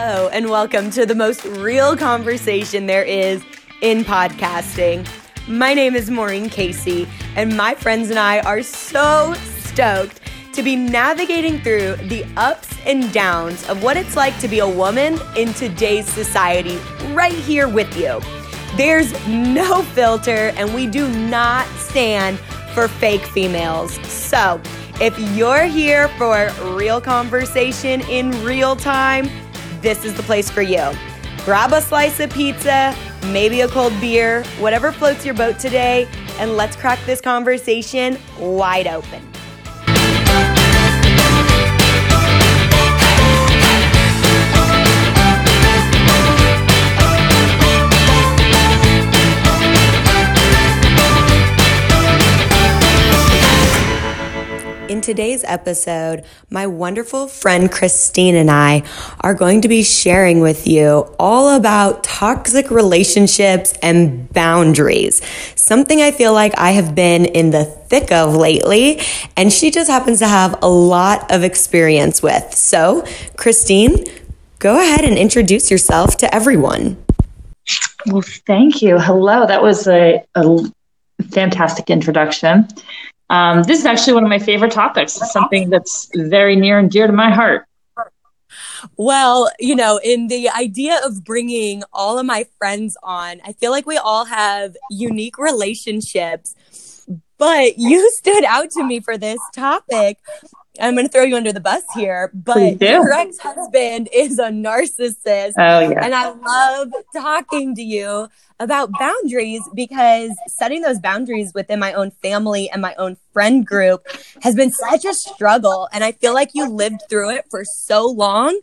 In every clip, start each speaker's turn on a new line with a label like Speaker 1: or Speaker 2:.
Speaker 1: Hello, and welcome to the most real conversation there is in podcasting. My name is Maureen Casey, and my friends and I are so stoked to be navigating through the ups and downs of what it's like to be a woman in today's society right here with you. There's no filter, and we do not stand for fake females. So, if you're here for real conversation in real time, this is the place for you. Grab a slice of pizza, maybe a cold beer, whatever floats your boat today, and let's crack this conversation wide open. Today's episode, my wonderful friend Christine and I are going to be sharing with you all about toxic relationships and boundaries. Something I feel like I have been in the thick of lately, and she just happens to have a lot of experience with. So, Christine, go ahead and introduce yourself to everyone.
Speaker 2: Well, thank you. Hello. That was a, a fantastic introduction. Um, this is actually one of my favorite topics, something that's very near and dear to my heart.
Speaker 1: Well, you know, in the idea of bringing all of my friends on, I feel like we all have unique relationships, but you stood out to me for this topic. I'm going to throw you under the bus here, but your ex husband is a narcissist.
Speaker 2: Oh, yeah.
Speaker 1: And I love talking to you about boundaries because setting those boundaries within my own family and my own friend group has been such a struggle. And I feel like you lived through it for so long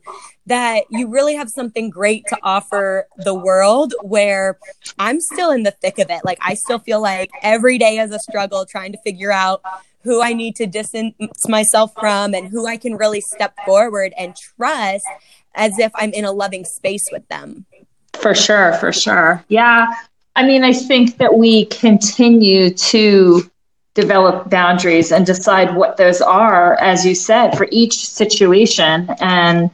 Speaker 1: that you really have something great to offer the world where I'm still in the thick of it. Like, I still feel like every day is a struggle trying to figure out who I need to distance myself from and who I can really step forward and trust as if I'm in a loving space with them.
Speaker 2: For sure, for sure. Yeah. I mean, I think that we continue to develop boundaries and decide what those are, as you said, for each situation. And,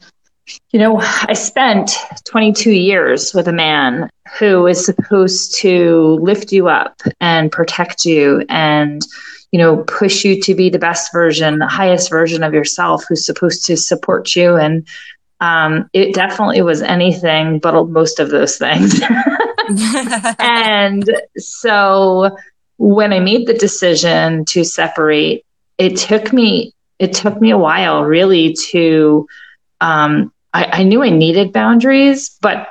Speaker 2: you know, I spent 22 years with a man who is supposed to lift you up and protect you and, you know, push you to be the best version, the highest version of yourself, who's supposed to support you and um, it definitely was anything but most of those things. and so when I made the decision to separate, it took me it took me a while really to um, I, I knew I needed boundaries, but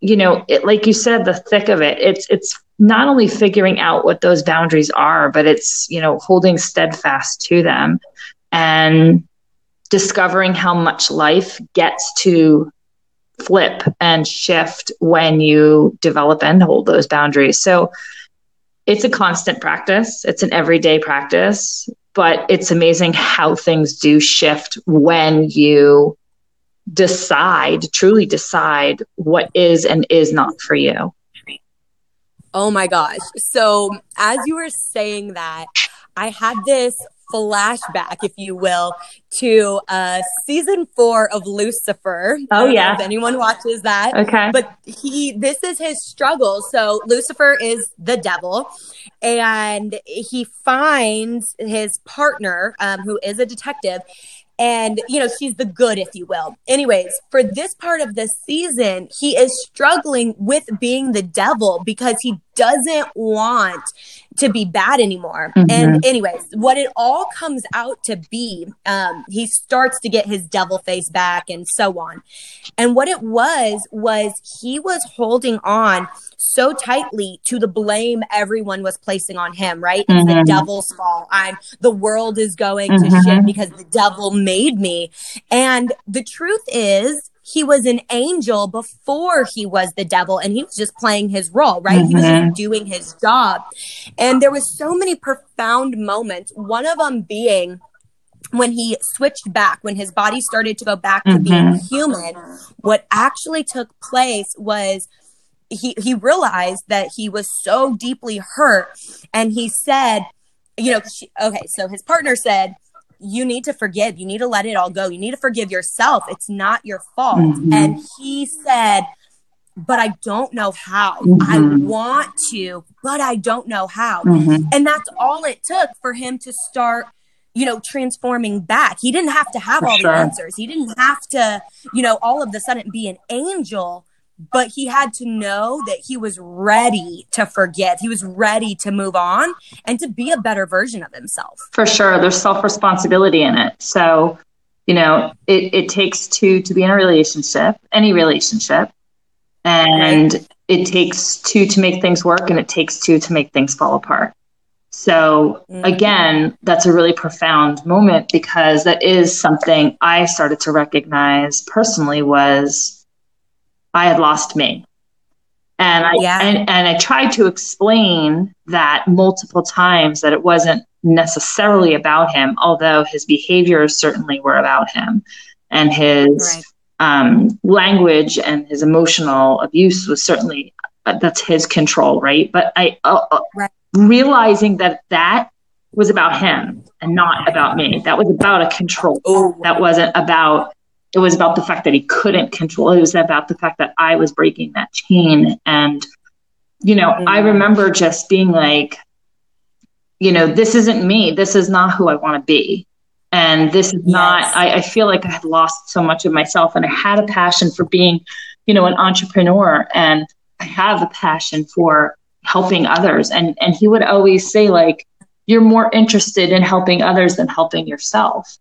Speaker 2: you know, it, like you said, the thick of it, it's it's not only figuring out what those boundaries are, but it's you know holding steadfast to them and discovering how much life gets to flip and shift when you develop and hold those boundaries. So it's a constant practice, it's an everyday practice, but it's amazing how things do shift when you decide, truly decide what is and is not for you.
Speaker 1: Oh my gosh. So, as you were saying that, I had this flashback, if you will, to uh, season four of Lucifer.
Speaker 2: Oh yeah,
Speaker 1: if anyone watches that.
Speaker 2: Okay,
Speaker 1: but he this is his struggle. So Lucifer is the devil, and he finds his partner, um, who is a detective, and you know she's the good if you will anyways for this part of the season he is struggling with being the devil because he doesn't want to be bad anymore mm-hmm. and anyways what it all comes out to be um, he starts to get his devil face back and so on and what it was was he was holding on so tightly to the blame everyone was placing on him, right? Mm-hmm. the devil's fault. I'm the world is going mm-hmm. to shit because the devil made me. And the truth is, he was an angel before he was the devil and he was just playing his role right mm-hmm. he was just mm-hmm. doing his job and there was so many profound moments one of them being when he switched back when his body started to go back to being mm-hmm. human what actually took place was he he realized that he was so deeply hurt and he said you know she, okay so his partner said you need to forgive. You need to let it all go. You need to forgive yourself. It's not your fault. Mm-hmm. And he said, but I don't know how. Mm-hmm. I want to, but I don't know how. Mm-hmm. And that's all it took for him to start, you know, transforming back. He didn't have to have for all sure. the answers. He didn't have to, you know, all of the sudden be an angel, but he had to know that he was ready to forget. He was ready to move on and to be a better version of himself.
Speaker 2: For sure. There's self responsibility in it. So, you know, it, it takes two to be in a relationship, any relationship and it takes two to make things work and it takes two to make things fall apart so mm-hmm. again that's a really profound moment because that is something i started to recognize personally was i had lost me and i yeah. and, and i tried to explain that multiple times that it wasn't necessarily about him although his behaviors certainly were about him and his right um, language and his emotional abuse was certainly uh, that's his control, right? But I uh, uh, right. realizing that that was about him and not about me. That was about a control. Ooh. That wasn't about. It was about the fact that he couldn't control. It was about the fact that I was breaking that chain. And you know, mm. I remember just being like, you know, this isn't me. This is not who I want to be. And this is yes. not, I, I feel like I had lost so much of myself and I had a passion for being, you know, an entrepreneur and I have a passion for helping others. And, and he would always say like, you're more interested in helping others than helping yourself.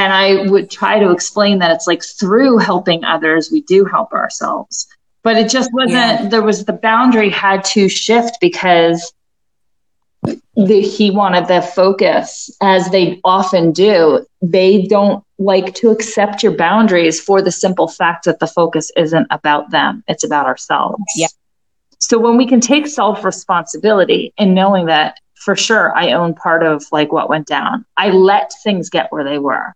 Speaker 2: And I would try to explain that it's like through helping others, we do help ourselves. But it just wasn't, yeah. there was the boundary had to shift because the, he wanted the focus, as they often do. They don't like to accept your boundaries for the simple fact that the focus isn't about them, it's about ourselves.
Speaker 1: Yeah.
Speaker 2: So when we can take self responsibility and knowing that for sure I own part of like what went down, I let things get where they were.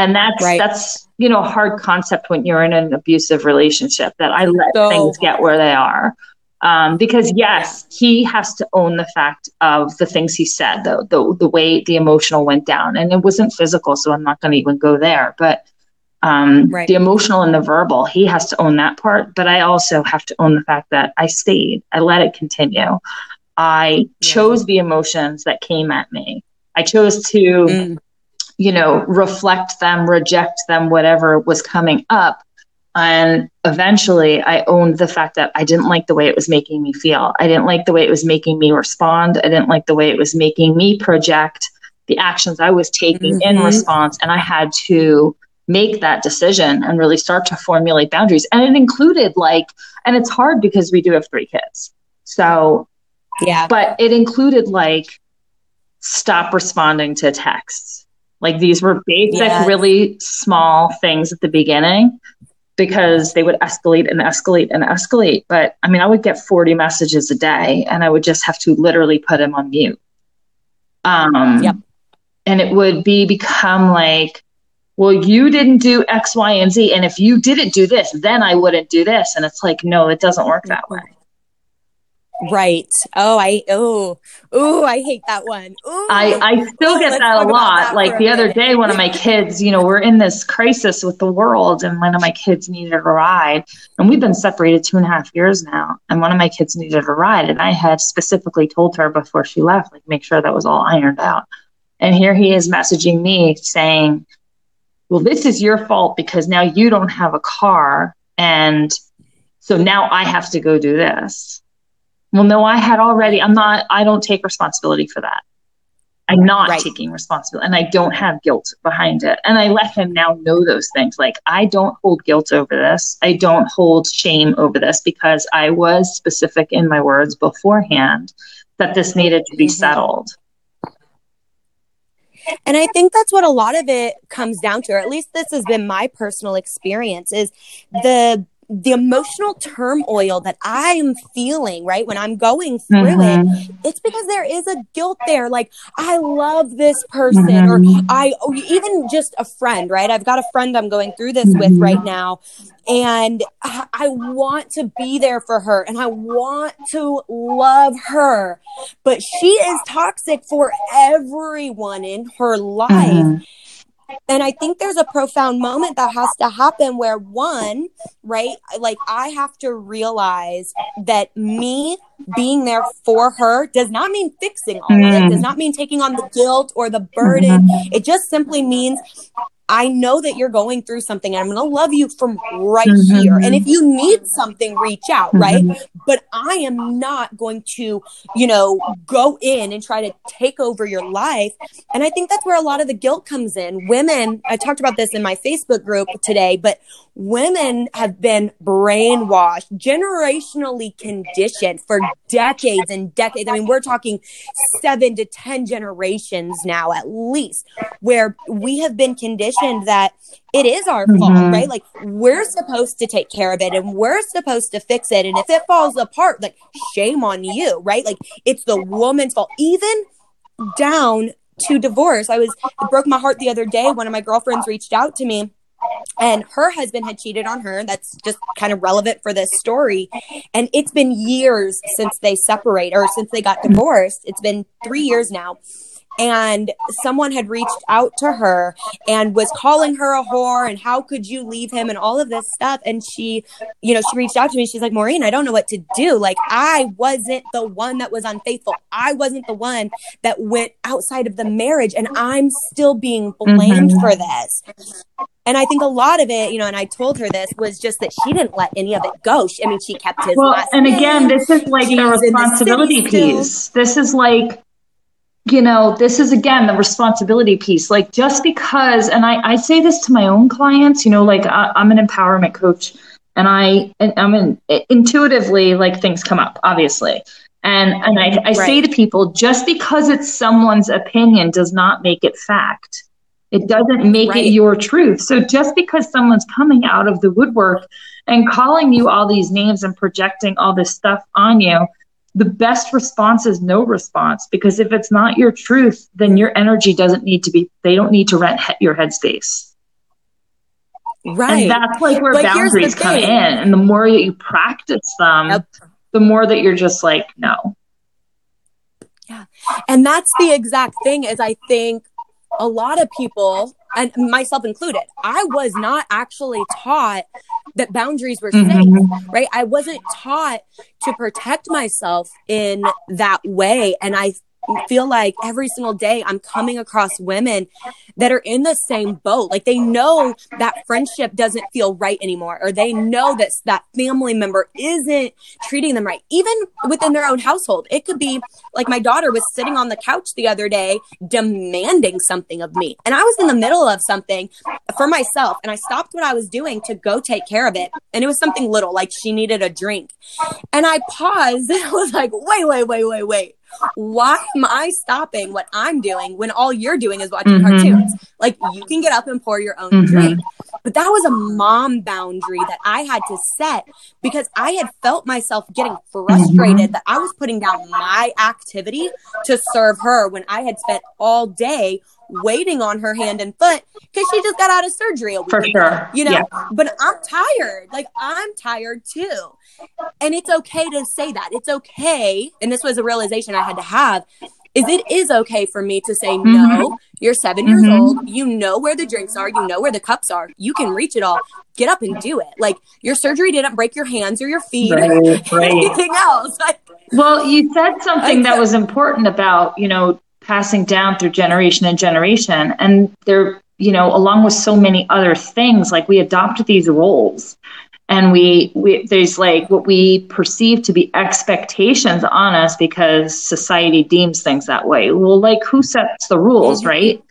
Speaker 2: And that's right. that's you know a hard concept when you're in an abusive relationship that I let so, things get where they are. Um, because yes, he has to own the fact of the things he said, the, the the way the emotional went down, and it wasn't physical, so I'm not going to even go there. But um, right. the emotional and the verbal, he has to own that part. But I also have to own the fact that I stayed, I let it continue. I yeah. chose the emotions that came at me. I chose to, mm. You know, reflect them, reject them, whatever was coming up and eventually I owned the fact that I didn't like the way it was making me feel. I didn't like the way it was making me respond. I didn't like the way it was making me project the actions I was taking mm-hmm. in response. And I had to make that decision and really start to formulate boundaries. And it included like, and it's hard because we do have three kids. So, yeah, but it included like, stop responding to texts. Like these were basic, yes. really small things at the beginning because they would escalate and escalate and escalate. But I mean, I would get 40 messages a day and I would just have to literally put them on mute. Um, yep. And it would be become like, well, you didn't do X, Y, and Z. And if you didn't do this, then I wouldn't do this. And it's like, no, it doesn't work that way.
Speaker 1: Right. Oh, I oh oh I hate that one. Ooh.
Speaker 2: I I still get that a lot. That like the other day, one of my kids, you know, we're in this crisis with the world, and one of my kids needed a ride, and we've been separated two and a half years now, and one of my kids needed a ride, and I had specifically told her before she left, like make sure that was all ironed out, and here he is messaging me saying, "Well, this is your fault because now you don't have a car, and so now I have to go do this." Well, no, I had already, I'm not, I don't take responsibility for that. I'm not right. taking responsibility and I don't have guilt behind it. And I let him now know those things. Like, I don't hold guilt over this. I don't hold shame over this because I was specific in my words beforehand that this needed to be mm-hmm. settled.
Speaker 1: And I think that's what a lot of it comes down to, or at least this has been my personal experience, is the the emotional turmoil that I am feeling, right, when I'm going through
Speaker 2: Mhm.
Speaker 1: it, it's because there is a guilt there. Like, I love this person, or
Speaker 2: Mhm.
Speaker 1: I, or even just a friend, right? I've got a friend I'm going through this with
Speaker 2: Mhm.
Speaker 1: right now, and I, I want to be there for her and I want to love her, but she is toxic for everyone in her life. And I think there's a profound moment that has to happen where one, right? Like I have to realize that me being there for her does not mean fixing all of it,
Speaker 2: Mm.
Speaker 1: does not mean taking on the guilt or the burden.
Speaker 2: Mhm.
Speaker 1: It just simply means I know that you're going through something and I'm going to love you from right
Speaker 2: Mhm.
Speaker 1: here. And if you need something, reach out, right?
Speaker 2: Mhm.
Speaker 1: But I am not going to, you know, go in and try to take over your life. And I think that's where a lot of the guilt comes in. Women, I talked about this in my Facebook group today, but women have been brainwashed, generationally conditioned for decades and decades. I mean, we're talking seven to 10 generations now, at least, where we have been conditioned that it is our fault,
Speaker 2: Mhm.
Speaker 1: right? Like, we're supposed to take care of it and we're supposed to fix it. And if it falls apart, like, shame on you, right? Like, it's the woman's fault. Even down to divorce. I was, it broke my heart the other day. One of my girlfriends reached out to me and her husband had cheated on her. That's just kind of relevant for this story. And it's been years since they separate or since they got divorced. It's been three years now. And someone had reached out to her and was calling her a whore and how could you leave him and all of this stuff. And she, you know, she reached out to me. She's like, Maureen, I don't know what to do. Like, I wasn't the one that was unfaithful. I wasn't the one that went outside of the marriage. And I'm still being blamed
Speaker 2: Mhm.
Speaker 1: for this. And I think a lot of it, you know, and I told her this was just that she didn't let any of it go. She, I mean, she kept his
Speaker 2: Well, and
Speaker 1: name.
Speaker 2: again, this is like
Speaker 1: She's
Speaker 2: the
Speaker 1: in the
Speaker 2: responsibility
Speaker 1: still.
Speaker 2: piece. This is like, you know, this is again the responsibility piece. Like, just because, and I, I say this to my own clients, you know, like I, I'm an empowerment coach and I, and I'm in, intuitively, like things come up, obviously. And, and I, I say to people, just because it's someone's opinion does not make it fact. It doesn't make
Speaker 1: Right.
Speaker 2: it your truth. So just because someone's coming out of the woodwork and calling you all these names and projecting all this stuff on you, the best response is no response because if it's not your truth, then your energy doesn't need to be, they don't need to rent he- your headspace.
Speaker 1: Right.
Speaker 2: And that's like where
Speaker 1: the
Speaker 2: boundaries come in. And the more that you practice them,
Speaker 1: Yep.
Speaker 2: the more that you're just like, no. Yeah.
Speaker 1: And that's the exact thing is I think a lot of people and myself included, I was not actually taught that boundaries were safe,
Speaker 2: Mhm.
Speaker 1: right? I wasn't taught to protect myself in that way. And I feel like every single day I'm coming across women that are in the same boat. Like they know that friendship doesn't feel right anymore, or they know that that family member isn't treating them right, even within their own household. It could be like my daughter was sitting on the couch the other day demanding something of me. And I was in the middle of something for myself, and I stopped what I was doing to go take care of it. And it was something little, like she needed a drink. And I paused and was like, wait, wait, wait, wait, wait. Why am I stopping what I'm doing when all you're doing is watching
Speaker 2: Mhm.
Speaker 1: cartoons? Like you can get up and pour your own
Speaker 2: Mhm.
Speaker 1: drink. But that was a mom boundary that I had to set because I had felt myself getting frustrated that I was putting down my activity to serve her when I had spent all day waiting on her hand and foot because she just got out of surgery a week
Speaker 2: For
Speaker 1: ago,
Speaker 2: sure.
Speaker 1: You know,
Speaker 2: Yeah.
Speaker 1: but I'm tired. Like I'm tired too. And it's okay to say that. It's okay. And this was a realization I had to have is it is okay for me to say no. You're 7 years
Speaker 2: Mhm.
Speaker 1: old. You know where the drinks are. You know where the cups are. You can reach it all. Get up and do it. Like your surgery didn't break your hands or your feet or
Speaker 2: Right, right.
Speaker 1: anything else. Like,
Speaker 2: Well, you said something that was important about, you know, passing down through generation and generation. And there, you know, along with so many other things, like we adopt these roles and we, we there's like what we perceive to be expectations on us because society deems things that way. Well, like who sets the rules,
Speaker 1: Mhm.
Speaker 2: right?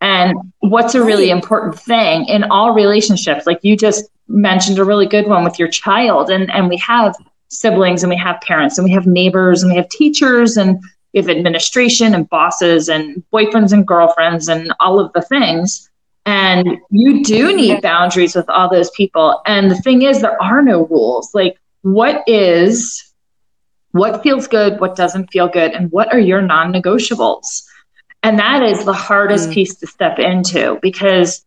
Speaker 2: And what's a really important thing in all relationships, like you just mentioned a really good one with your child, and, and we have siblings and we have parents and we have neighbors and we have teachers and we have administration and bosses and boyfriends and girlfriends and all of the things. And you do need boundaries with all those people. And the thing is, there are no rules. Like, what is, what feels good, what doesn't feel good, and what are your non negotiables? And that is the hardest mm. piece to step into because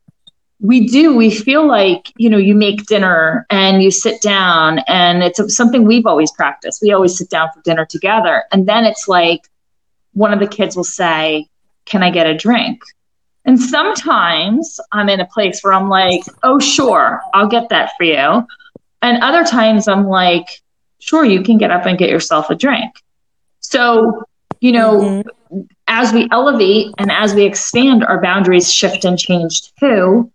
Speaker 2: we do we feel like you know you make dinner and you sit down and it's something we've always practiced we always sit down for dinner together and then it's like one of the kids will say can i get a drink and sometimes i'm in a place where i'm like oh sure i'll get that for you and other times i'm like sure you can get up and get yourself a drink so you know mm-hmm. as we elevate and as we expand our boundaries shift and change too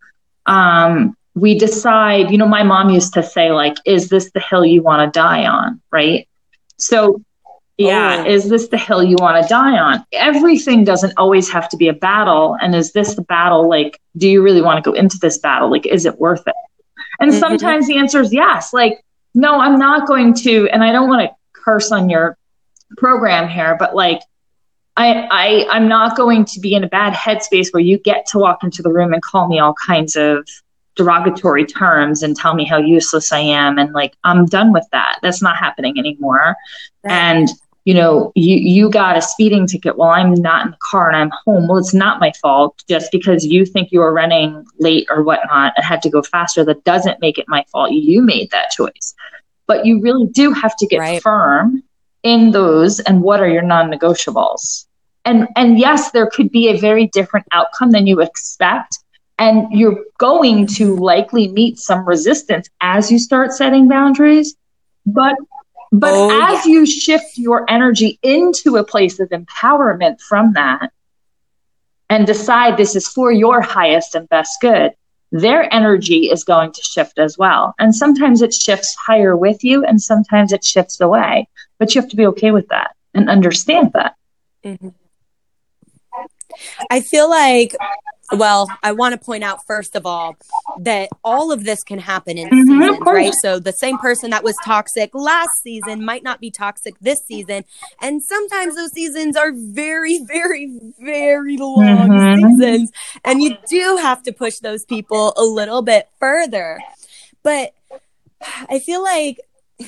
Speaker 2: um, we decide, you know, my mom used to say, like, is this the hill you want to die on? Right. So, yeah, oh. is this the hill you want to die on? Everything doesn't always have to be a battle. And is this the battle? Like, do you really want to go into this battle? Like, is it worth it? And mm-hmm. sometimes the answer is yes. Like, no, I'm not going to, and I don't want to curse on your program here, but like, I, I I'm not going to be in a bad headspace where you get to walk into the room and call me all kinds of derogatory terms and tell me how useless I am and like I'm done with that. That's not happening anymore. Right. And you know, you you got a speeding ticket while I'm not in the car and I'm home. Well, it's not my fault just because you think you were running late or whatnot and had to go faster. That doesn't make it my fault. You made that choice. But you really do have to get right. firm in those and what are your non-negotiables and and yes there could be a very different outcome than you expect and you're going to likely meet some resistance as you start setting boundaries but but oh, as yeah. you shift your energy into a place of empowerment from that and decide this is for your highest and best good their energy is going to shift as well. And sometimes it shifts higher with you, and sometimes it shifts away. But you have to be okay with that and understand that. Mm-hmm.
Speaker 1: I feel like well, I want to point out first of all that all of this can happen in mm-hmm, seasons, right? So the same person that was toxic last season might not be toxic this season, and sometimes those seasons are very, very, very long mm-hmm. seasons, and you do have to push those people a little bit further. But I feel like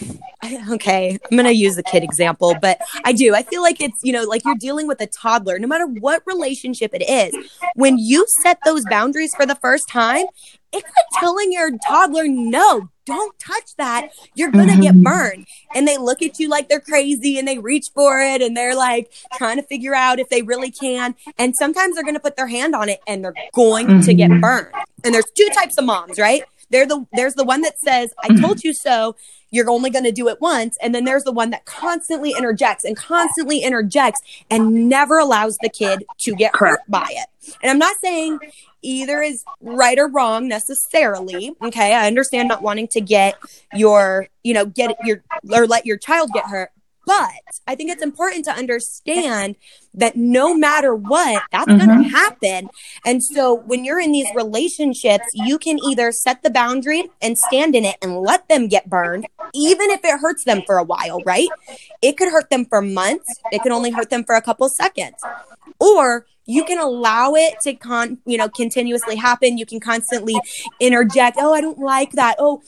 Speaker 1: okay, I'm going to use the kid example, but I do. I feel like it's, you know, like you're dealing with a toddler, no matter what relationship it is. When you set those boundaries for the first time, it's like telling your toddler, no, don't touch that. You're going to get mm-hmm. burned. And they look at you like they're crazy and they reach for it and they're like trying to figure out if they really can. And sometimes they're going to put their hand on it and they're going to get mm-hmm. burned. And there's two types of moms, right? They're the there's the one that says, I told you so, you're only going to do it once. And then there's the one that constantly interjects and constantly interjects and never allows the kid to get hurt by it. And I'm not saying either is right or wrong necessarily. Okay. I understand not wanting to get your, you know, get your, or let your child get hurt. But I think it's important to understand that no matter what, that's mm-hmm. going to happen. And so when you're in these relationships, you can either set the boundary and stand in it and let them get burned, even if it hurts them for a while, right? It could hurt them for months, it could only hurt them for a couple seconds. Or you can allow it to con you know continuously happen you can constantly interject oh i don't like that oh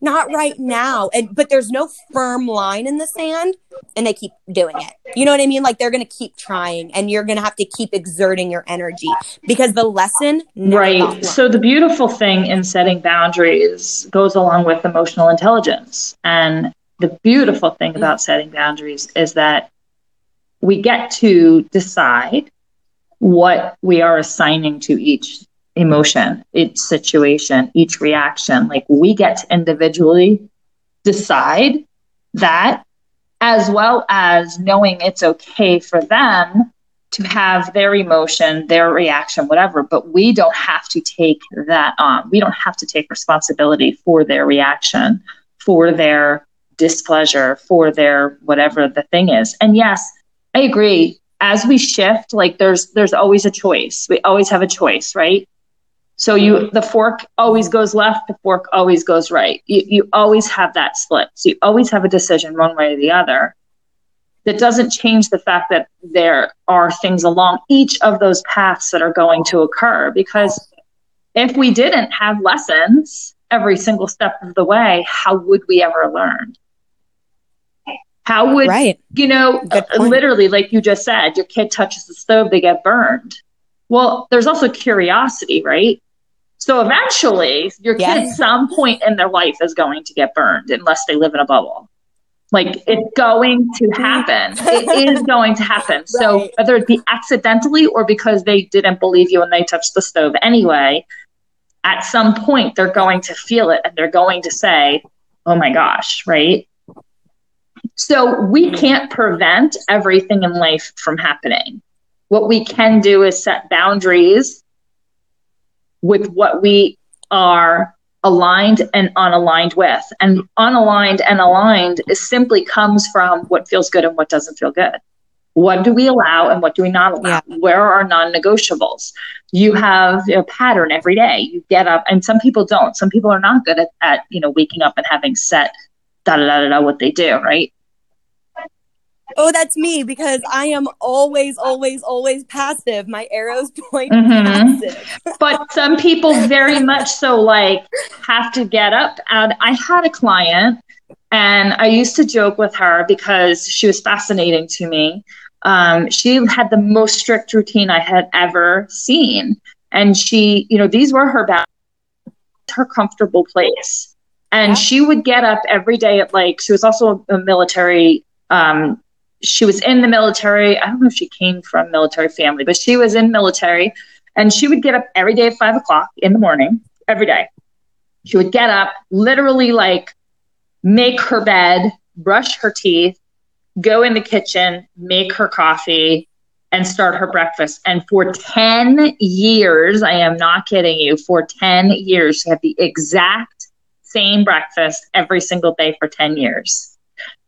Speaker 1: not right now. And but there's no firm line in the sand and they keep doing it. You know what I mean? Like they're going to keep trying and you're going to have to keep exerting your energy because the lesson
Speaker 2: Right. So the beautiful thing in setting boundaries goes along with emotional intelligence. And the beautiful thing about mm-hmm. setting boundaries is that we get to decide what we are assigning to each emotion, each situation, each reaction. Like we get to individually decide that, as well as knowing it's okay for them to have their emotion, their reaction, whatever, but we don't have to take that on. We don't have to take responsibility for their reaction, for their displeasure, for their whatever the thing is. And yes, I agree. As we shift, like there's there's always a choice. We always have a choice, right? So you, the fork always goes left, the fork always goes right. You, you always have that split. So you always have a decision one way or the other. That doesn't change the fact that there are things along each of those paths that are going to occur because if we didn't have lessons every single step of the way, how would we ever learn? How would,
Speaker 1: right.
Speaker 2: you know, literally, like you just said, your kid touches the stove, they get burned. Well, there's also curiosity, right? So eventually, your yes. kid, some point in their life, is going to get burned unless they live in a bubble. Like it's going to happen. it is going to happen. Right. So whether it be accidentally or because they didn't believe you and they touched the stove anyway, at some point they're going to feel it and they're going to say, "Oh my gosh!" Right? So we can't prevent everything in life from happening. What we can do is set boundaries with what we are aligned and unaligned with. And unaligned and aligned is simply comes from what feels good and what doesn't feel good. What do we allow and what do we not allow? Yeah. Where are non negotiables? You have a pattern every day. You get up, and some people don't. Some people are not good at, at you know waking up and having set da da da da what they do, right?
Speaker 1: Oh, that's me because I am always, always, always passive. My arrows point mm-hmm. passive.
Speaker 2: but some people very much so like have to get up. And I had a client and I used to joke with her because she was fascinating to me. Um, she had the most strict routine I had ever seen. And she, you know, these were her boundaries, her comfortable place. And yeah. she would get up every day at like, she was also a military um, she was in the military. I don't know if she came from military family, but she was in military and she would get up every day at five o'clock in the morning, every day. She would get up, literally like make her bed, brush her teeth, go in the kitchen, make her coffee, and start her breakfast. And for 10 years, I am not kidding you, for 10 years, she had the exact same breakfast every single day for 10 years.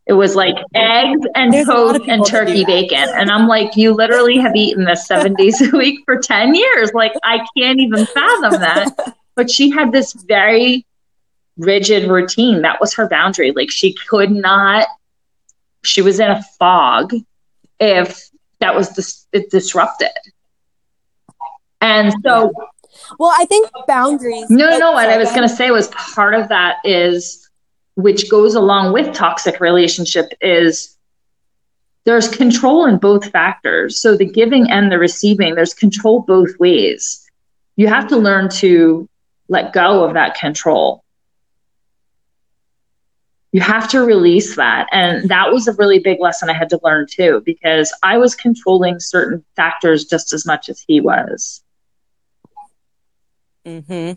Speaker 2: It was like eggs and There's toast and turkey bacon. And I'm like, you literally have eaten this seven days a week for 10 years. Like, I can't even fathom that. But she had this very rigid routine. That was her boundary. Like, she could not, she was in a fog if that was dis- disrupted. And so,
Speaker 1: well, I think boundaries.
Speaker 2: No, No, no, what I was going to say was part of that is which goes along with toxic relationship is there's control in both factors. So the giving and the receiving, there's control both ways. You have to learn to let go of that control. You have to release that. And that was a really big lesson I had to learn too, because I was controlling certain factors just as much as he was.
Speaker 1: Mm-hmm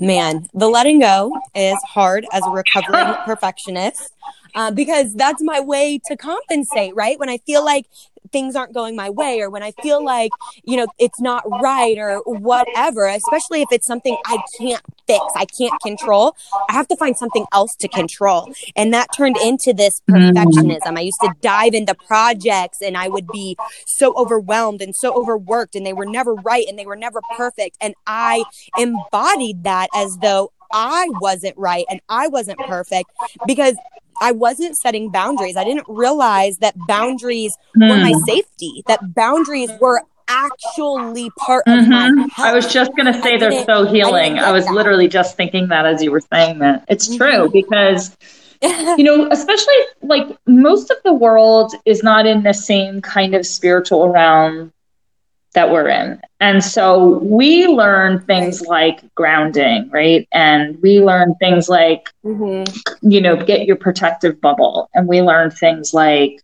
Speaker 1: man, the letting go is hard as a recovering perfectionist uh, because that's my way to compensate, right? When I feel like things aren't going my way or when I feel like, you know, it's not right or whatever, especially if it's something I can't fix, I can't control, I have to find something else to control. And that turned into this mm-hmm. perfectionism. I used to dive into projects and I would be so overwhelmed and so overworked and they were never right and they were never perfect. And I embodied that as though I wasn't right and I wasn't perfect because I wasn't setting boundaries. I didn't realize that boundaries mm. were my hmm. safety, that boundaries were actually part of mm-hmm. my health.
Speaker 2: I was just going to say they're so healing. I, I was that. literally just thinking that as you were saying that. It's mm-hmm. true because you know, especially like most of the world is not in the same kind of spiritual realm that we're in. And so we learn things like grounding, right? And we learn things like, mm-hmm. you know, get your protective bubble. And we learn things like,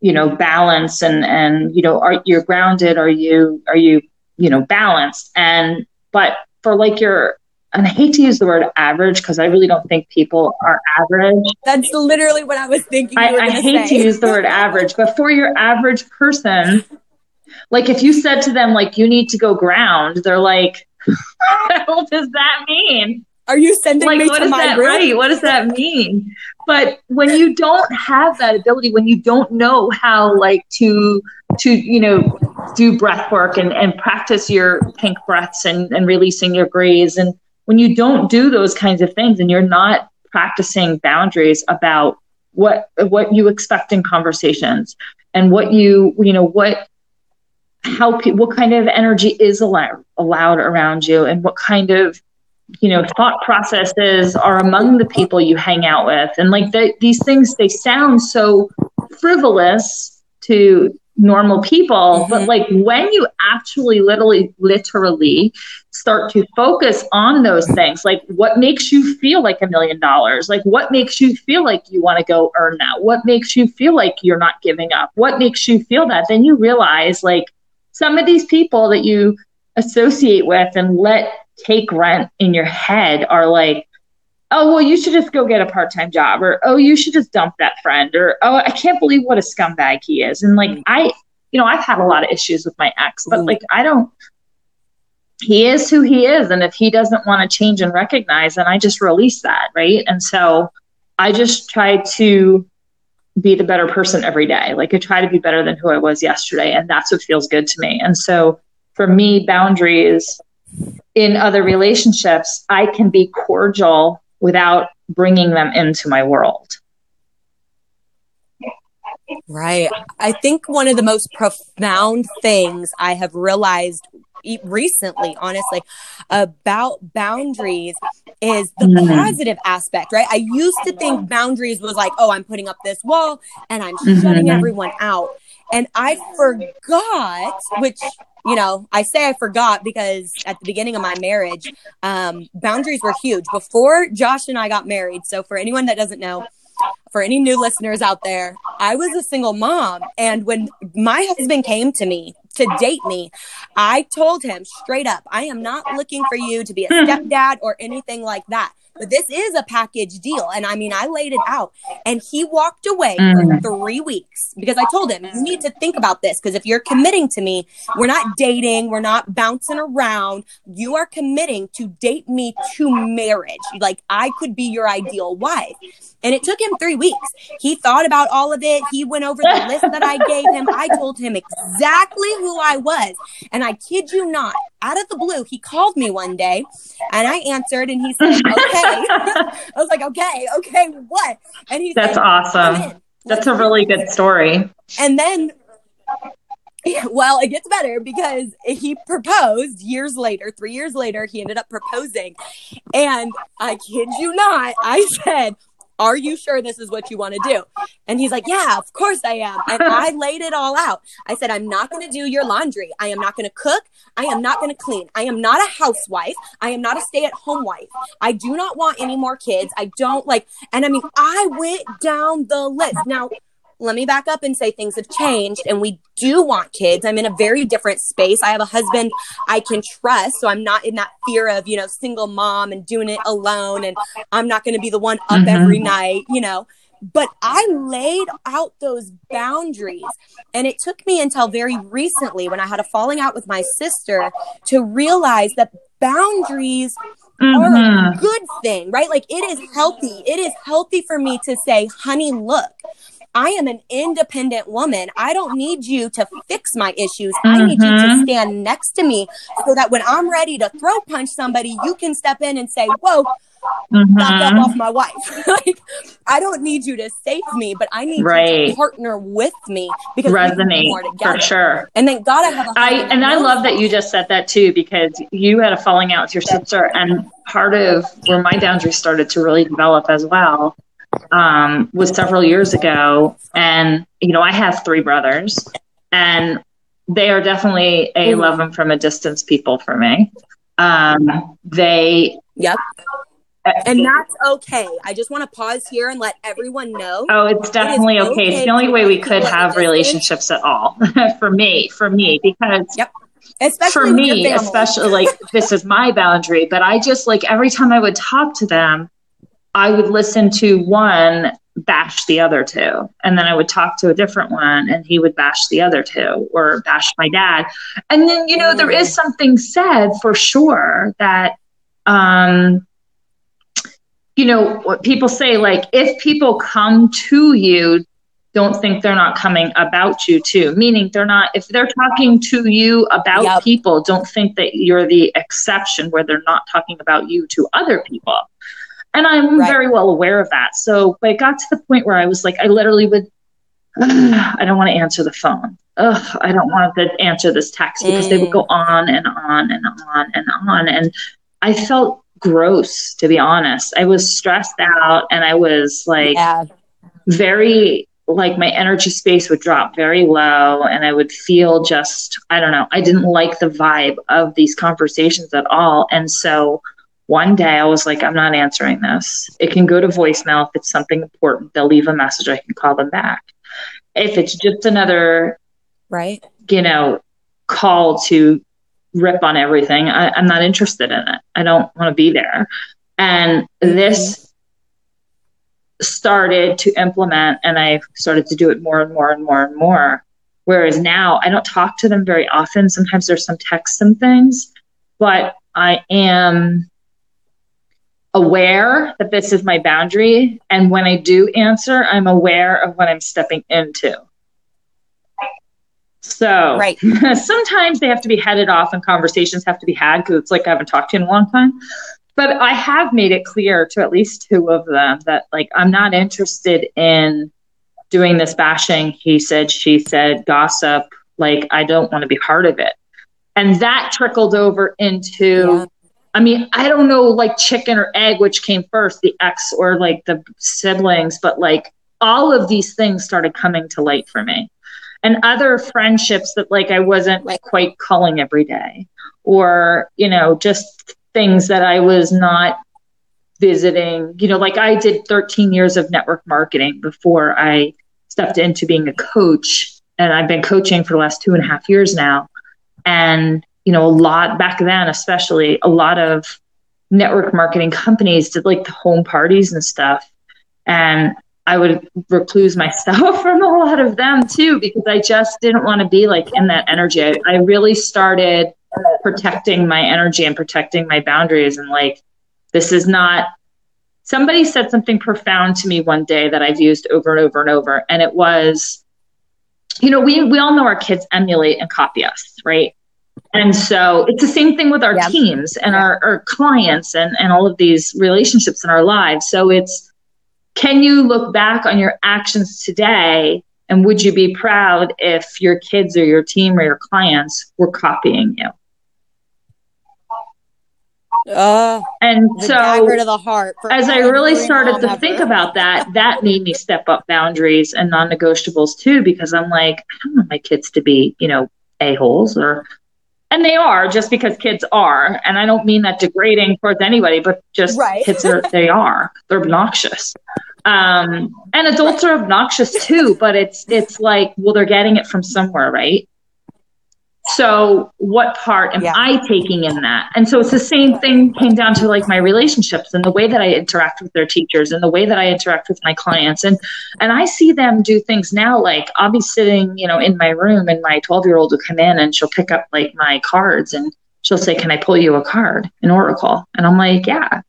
Speaker 2: you know, balance and, and, you know, are you grounded? Are you, are you, you know, balanced? And, but for like your, and I hate to use the word average because I really don't think people are average.
Speaker 1: That's literally what I was thinking.
Speaker 2: I, I hate
Speaker 1: say.
Speaker 2: to use the word average, but for your average person, like if you said to them like you need to go ground, they're like, what does that mean?
Speaker 1: Are you sending like, me
Speaker 2: what
Speaker 1: to
Speaker 2: is
Speaker 1: my
Speaker 2: that
Speaker 1: room?
Speaker 2: right? What does that mean? But when you don't have that ability, when you don't know how like to to you know do breath work and, and practice your pink breaths and, and releasing your graze and when you don't do those kinds of things and you're not practicing boundaries about what what you expect in conversations and what you you know what how pe- what kind of energy is allowed allowed around you and what kind of you know thought processes are among the people you hang out with. And like the, these things they sound so frivolous to normal people mm-hmm. but like when you actually literally literally start to focus on those things like what makes you feel like a million dollars? Like what makes you feel like you want to go earn that? What makes you feel like you're not giving up? What makes you feel that? Then you realize like some of these people that you associate with and let take rent in your head are like oh well you should just go get a part-time job or oh you should just dump that friend or oh i can't believe what a scumbag he is. And like i you know i've had a lot of issues with my ex but like i don't he is who he is and if he doesn't want to change and recognize then i just release that right? And so i just try to be the better person every day like i try to be better than who i was yesterday and that's what feels good to me and so for me boundaries in other relationships i can be cordial without bringing them into my world.
Speaker 1: Right. I think one of the most profound things I have realized recently, honestly, about boundaries is the mm. positive aspect, right? I used to think boundaries was like, oh, I'm putting up this wall and I'm mm-hmm. shutting everyone out. And I forgot, which you know, I say I forgot because at the beginning of my marriage, um, boundaries were huge before Josh and I got married. So for anyone that doesn't know, for any new listeners out there, I was a single mom. And when my husband came to me to date me, I told him straight up, I am not looking for you to be a hmm. stepdad or anything like that. But this is a package deal. And I mean, I laid it out. And he walked away mm. for three weeks because I told him, you need to think about this. Because if you're committing to me, we're not dating, we're not bouncing around. You are committing to date me to marriage. Like, I could be your ideal wife. And it took him three weeks. He thought about all of it. He went over the list that I gave him. I told him exactly who I was. And I kid you not, out of the blue, he called me one day and I answered and he said, okay. I was like, okay, okay, what? And he's
Speaker 2: That's
Speaker 1: said,
Speaker 2: awesome. That's a really good story.
Speaker 1: And then well, it gets better because he proposed years later, three years later, he ended up proposing. And I kid you not, I said, are you sure this is what you want to do? And he's like, Yeah, of course I am. And I laid it all out. I said, I'm not going to do your laundry. I am not going to cook. I am not going to clean. I am not a housewife. I am not a stay at home wife. I do not want any more kids. I don't like, and I mean, I went down the list. Now, let me back up and say things have changed and we do want kids. I'm in a very different space. I have a husband I can trust. So I'm not in that fear of, you know, single mom and doing it alone. And I'm not going to be the one up mm-hmm. every night, you know. But I laid out those boundaries. And it took me until very recently when I had a falling out with my sister to realize that boundaries mm-hmm. are a mm-hmm. good thing, right? Like it is healthy. It is healthy for me to say, honey, look, I am an independent woman. I don't need you to fix my issues. Mm-hmm. I need you to mm-hmm. stand next to me so that when I'm ready to throw punch somebody, you can step in and say, Whoa, mm-hmm. back up off my wife. like, I don't need you to save me, but I need right. you to partner with me because
Speaker 2: resonate for sure.
Speaker 1: And thank God I have a
Speaker 2: I and I love that you just said that too because you had a falling out with your sister, and part of where my boundaries started to really develop as well um, was several years ago. And, you know, I have three brothers, and they are definitely a mm-hmm. love them from a distance people for me. Um, they.
Speaker 1: Yep. And that's okay. I just want to pause here and let everyone know.
Speaker 2: Oh, it's definitely it okay. okay. It's the only way we could have relationships at all for me, for me, because
Speaker 1: yep. Especially
Speaker 2: for me, especially like this is my boundary, but I just like every time I would talk to them, I would listen to one bash the other two. And then I would talk to a different one and he would bash the other two or bash my dad. And then, you know, there is something said for sure that, um, you know, what people say, like, if people come to you, don't think they're not coming about you too. Meaning they're not, if they're talking to you about yep. people, don't think that you're the exception where they're not talking about you to other people. And I'm right. very well aware of that. So, but it got to the point where I was like, I literally would I don't want to answer the phone. Ugh, I don't want to answer this text because mm. they would go on and on and on and on. And I felt gross, to be honest. I was stressed out and I was like yeah. very, like my energy space would drop very low and I would feel just, I don't know, I didn't like the vibe of these conversations at all. And so one day I was like, I'm not answering this. It can go to voicemail if it's something important. They'll leave a message. I can call them back if it's just another
Speaker 1: right
Speaker 2: you know call to rip on everything I, am not interested in it i don't want to be there and mm-hmm. this started to implement and i started to do it more and more and more and more whereas now i don't talk to them very often sometimes there's some text some things but i am aware that this is my boundary. And when I do answer, I'm aware of what I'm stepping into. So
Speaker 1: right.
Speaker 2: sometimes they have to be headed off and conversations have to be had because it's like I haven't talked to you in a long time. But I have made it clear to at least two of them that like I'm not interested in doing this bashing, he said, she said, gossip. Like I don't want to be part of it. And that trickled over into yeah. I mean, I don't know like chicken or egg, which came first, the ex or like the siblings, but like all of these things started coming to light for me. And other friendships that like I wasn't like quite calling every day, or, you know, just things that I was not visiting. You know, like I did 13 years of network marketing before I stepped into being a coach. And I've been coaching for the last two and a half years now. And you know, a lot back then, especially a lot of network marketing companies did like the home parties and stuff. And I would recluse myself from a lot of them too, because I just didn't want to be like in that energy. I, I really started protecting my energy and protecting my boundaries. And like, this is not, somebody said something profound to me one day that I've used over and over and over. And it was, you know, we, we all know our kids emulate and copy us, right? And so it's the same thing with our yeah. teams and yeah. our, our clients and, and all of these relationships in our lives. So it's can you look back on your actions today and would you be proud if your kids or your team or your clients were copying you?
Speaker 1: Uh,
Speaker 2: and so
Speaker 1: to the heart
Speaker 2: as I really started to ever. think about that, that made me step up boundaries and non-negotiables too, because I'm like, I don't want my kids to be, you know, a-holes or and they are just because kids are. And i don't mean that degrading towards anybody but just right. kids are they are. They're obnoxious. Um, and adults are obnoxious too but it's it's like well they're getting it from somewhere right so what part am yeah. I taking in that? And so it's the same thing came down to like my relationships and the way that I interact with their teachers and the way that I interact with my clients. And and I see them do things now like I'll be sitting, you know, in my room and my 12 year old will come in and she'll pick up like my cards and she'll say, Can I pull you a card, an oracle? And I'm like, Yeah.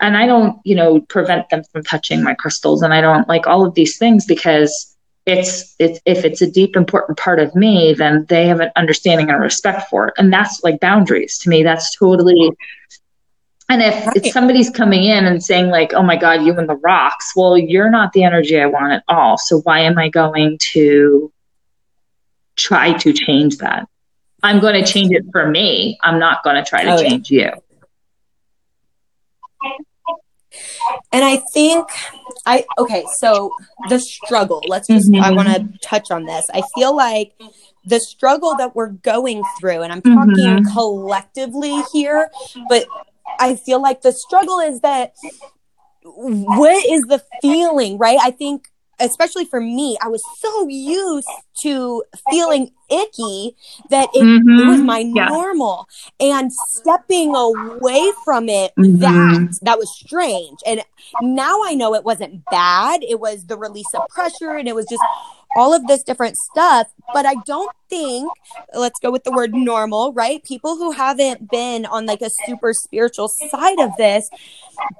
Speaker 2: And I don't, you know, prevent them from touching my crystals and I don't like all of these things because it's it's if it's a deep important part of me then they have an understanding and respect for it. And that's like boundaries to me. That's totally and if, right. if somebody's coming in and saying like oh my god you and the rocks. Well you're not the energy i want at all. So why am i going to try to change that? I'm going to change it for me. I'm not going to try to oh, change yeah. you.
Speaker 1: And I think I okay, so the struggle, let's just mm-hmm. I want to touch on this. I feel like the struggle that we're going through and I'm talking mm-hmm. collectively here, but I feel like the struggle is that what is the feeling, right? I think especially for me, I was so used to feeling icky that it, mm-hmm. it was my yeah. normal and stepping away from it mm-hmm. that that was strange and now i know it wasn't bad it was the release of pressure and it was just all of this different stuff but i don't think, let's go with the word normal, right? People who haven't been on like a super spiritual side of this,